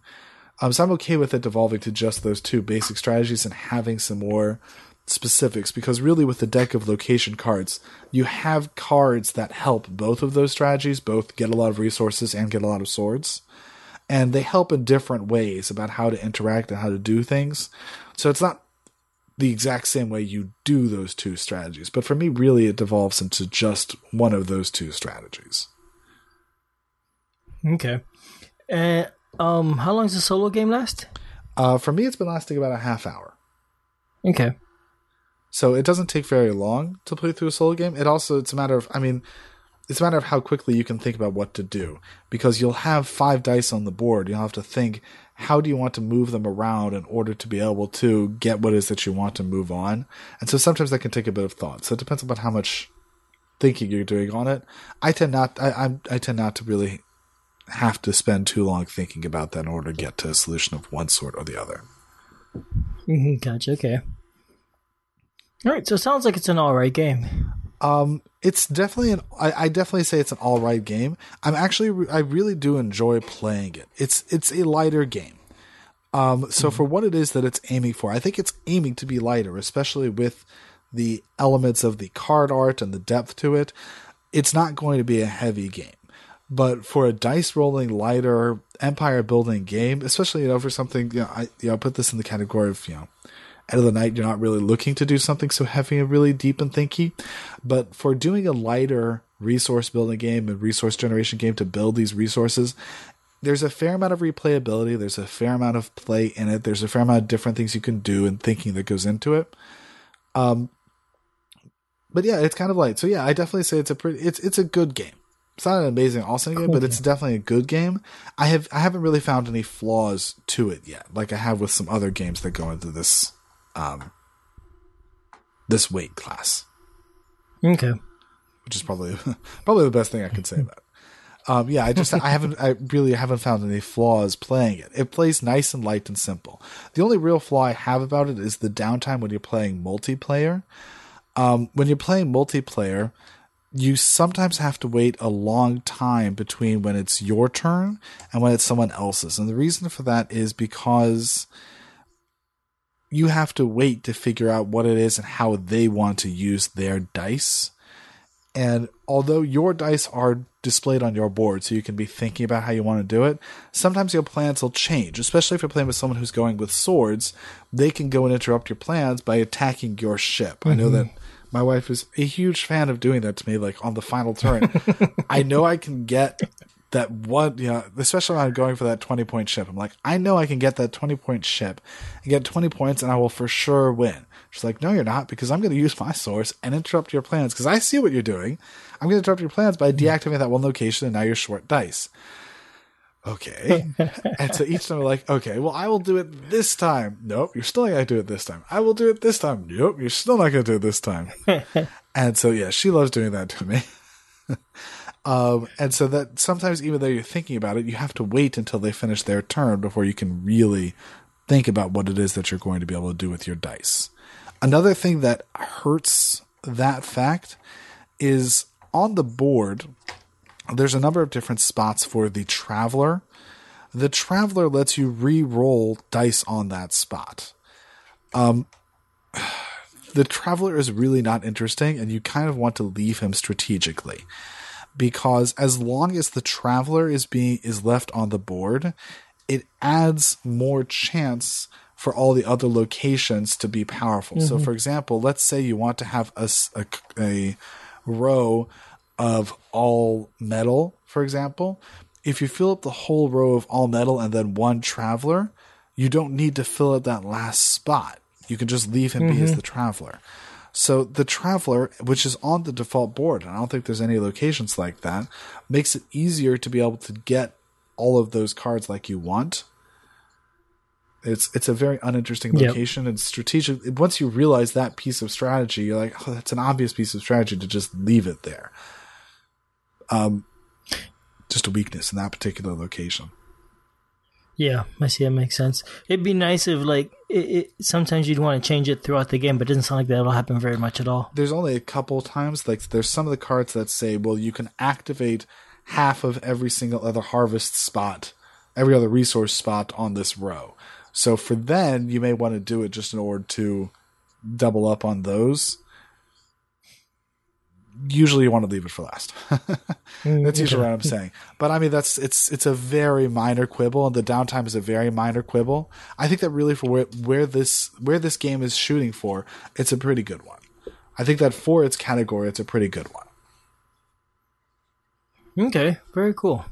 Um, so I'm okay with it devolving to just those two basic strategies and having some more specifics because really with the deck of location cards you have cards that help both of those strategies both get a lot of resources and get a lot of swords and they help in different ways about how to interact and how to do things so it's not the exact same way you do those two strategies. But for me really it devolves into just one of those two strategies. Okay. Uh, um how long does the solo game last? Uh, for me it's been lasting about a half hour. Okay. So it doesn't take very long to play through a solo game. It also it's a matter of I mean, it's a matter of how quickly you can think about what to do. Because you'll have five dice on the board. You'll have to think how do you want to move them around in order to be able to get what it is that you want to move on. And so sometimes that can take a bit of thought. So it depends upon how much thinking you're doing on it. I tend not I I, I tend not to really have to spend too long thinking about that in order to get to a solution of one sort or the other. Mm-hmm, gotcha. Okay. All right, so it sounds like it's an all right game. Um, it's definitely an. I, I definitely say it's an all right game. I'm actually, I really do enjoy playing it. It's it's a lighter game. Um, so mm-hmm. for what it is that it's aiming for, I think it's aiming to be lighter, especially with the elements of the card art and the depth to it. It's not going to be a heavy game, but for a dice rolling, lighter empire building game, especially you know for something, you know, I you know put this in the category of you know end of the night, you're not really looking to do something so heavy and really deep and thinky. But for doing a lighter resource building game and resource generation game to build these resources, there's a fair amount of replayability. There's a fair amount of play in it. There's a fair amount of different things you can do and thinking that goes into it. Um, but yeah, it's kind of light. So yeah, I definitely say it's a pretty, it's it's a good game. It's not an amazing awesome game, Cool but it's definitely a good game. I have I haven't really found any flaws to it yet, like I have with some other games that go into this um this weight class, Okay. which is probably probably the best thing I can say about it. Um, yeah, I just I haven't I really haven't found any flaws playing it. It plays nice and light and simple. The only real flaw I have about it is the downtime when you're playing multiplayer. Um, when you're playing multiplayer, you sometimes have to wait a long time between when it's your turn and when it's someone else's. And the reason for that is because you have to wait to figure out what it is and how they want to use their dice. And although your dice are displayed on your board, so you can be thinking about how you want to do it, sometimes your plans will change, especially if you're playing with someone who's going with swords. They can go and interrupt your plans by attacking your ship. I know mm-hmm. that my wife is a huge fan of doing that to me, like on the final turn. I know I can get that one, you know, especially when I'm going for that 20 point ship. I'm like, I know I can get that 20 point ship and get 20 points and I will for sure win. She's like, no, you're not because I'm going to use my source and interrupt your plans because I see what you're doing. I'm going to interrupt your plans by hmm. deactivating that one location and now you're short dice. Okay. and so each time we're like, okay, well, I will do it this time. Nope, you're still not going to do it this time. I will do it this time. Nope, you're still not going to do it this time. and so, yeah, she loves doing that to me. Um, and so that sometimes even though you're thinking about it, you have to wait until they finish their turn before you can really think about what it is that you're going to be able to do with your dice. Another thing that hurts that fact is on the board, there's a number of different spots for the traveler. The traveler lets you re-roll dice on that spot. Um, the traveler is really not interesting, and you kind of want to leave him strategically because as long as the traveler is being is left on the board, it adds more chance for all the other locations to be powerful. So, mm-hmm. for example, let's say you want to have a a row of all metal, for example. If you fill up the whole row of all metal and then one traveler, you don't need to fill up that last spot. You can just leave him be as mm-hmm. the traveler. So the traveler, which is on the default board, and I don't think there's any locations like that, makes it easier to be able to get all of those cards like you want. It's it's a very uninteresting Yep. location and strategic. Once you realize that piece of strategy, you're like, oh, that's an obvious piece of strategy to just leave it there. Um, just a weakness in that particular location. Yeah, I see. That makes sense. It'd be nice if, like, it, it, sometimes you'd want to change it throughout the game, but it doesn't sound like that'll happen very much at all. there's only a couple times like there's some of the cards that say well you can activate half of every single other harvest spot every other resource spot on this row so for then you may want to do it just in order to double up on those usually you want to leave it for last that's usually what i'm saying but i mean that's it's it's a very minor quibble and the downtime is a very minor quibble i think that really for where, where this where this game is shooting for it's a pretty good one I think that for its category, it's a pretty good one. Okay, very cool.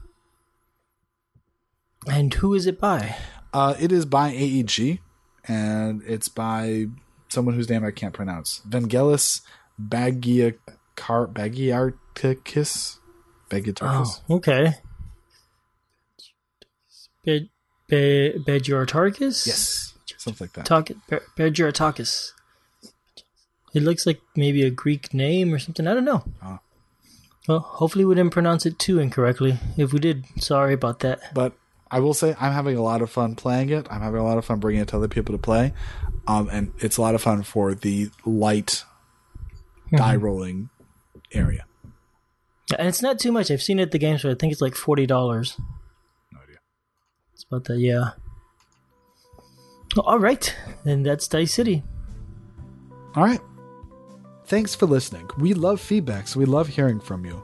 And who is it by? Uh, it is by AEG, and it's by someone whose name I can't pronounce. Vangelis Bagiakar Bagiarticus. Bagiarticus. Oh, okay. Be- Be-? Yes, something like that. Tark- Be- Bejurotarchus. It looks like maybe a Greek name or something. I don't know. Ah. Well, hopefully we didn't pronounce it too incorrectly. If we did, sorry about that. but I will say I'm having a lot of fun playing it. I'm having a lot of fun bringing it to other people to play, um, and it's a lot of fun for the light die rolling area. And it's not too much. I've seen it at the game store. I think it's like forty dollars. No idea. It's about that, yeah. All right, then that's Dice City. All right. Thanks for listening. We love feedback, so we love hearing from you.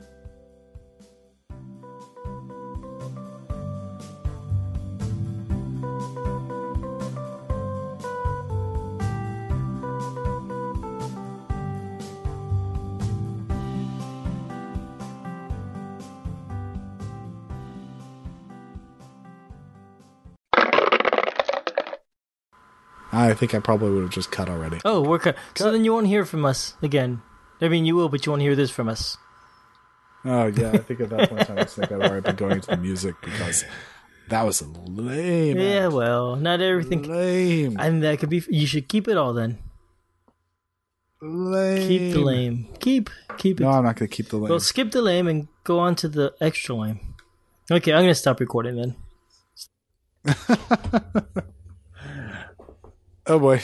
I think I probably would have just cut already. Oh, we're cut. So then you won't hear from us again. I mean, you will, but you won't hear this from us. Oh yeah, I think at that point I was thinking I'd already been going into the music because that was lame. Yeah, well, not everything. lame. And that could be. You should keep it all then. lame. Keep the lame. Keep keep it. No, I'm not going to keep the lame. Well, skip the lame and go on to the extra lame. Okay, I'm gonna stop recording then. oh boy.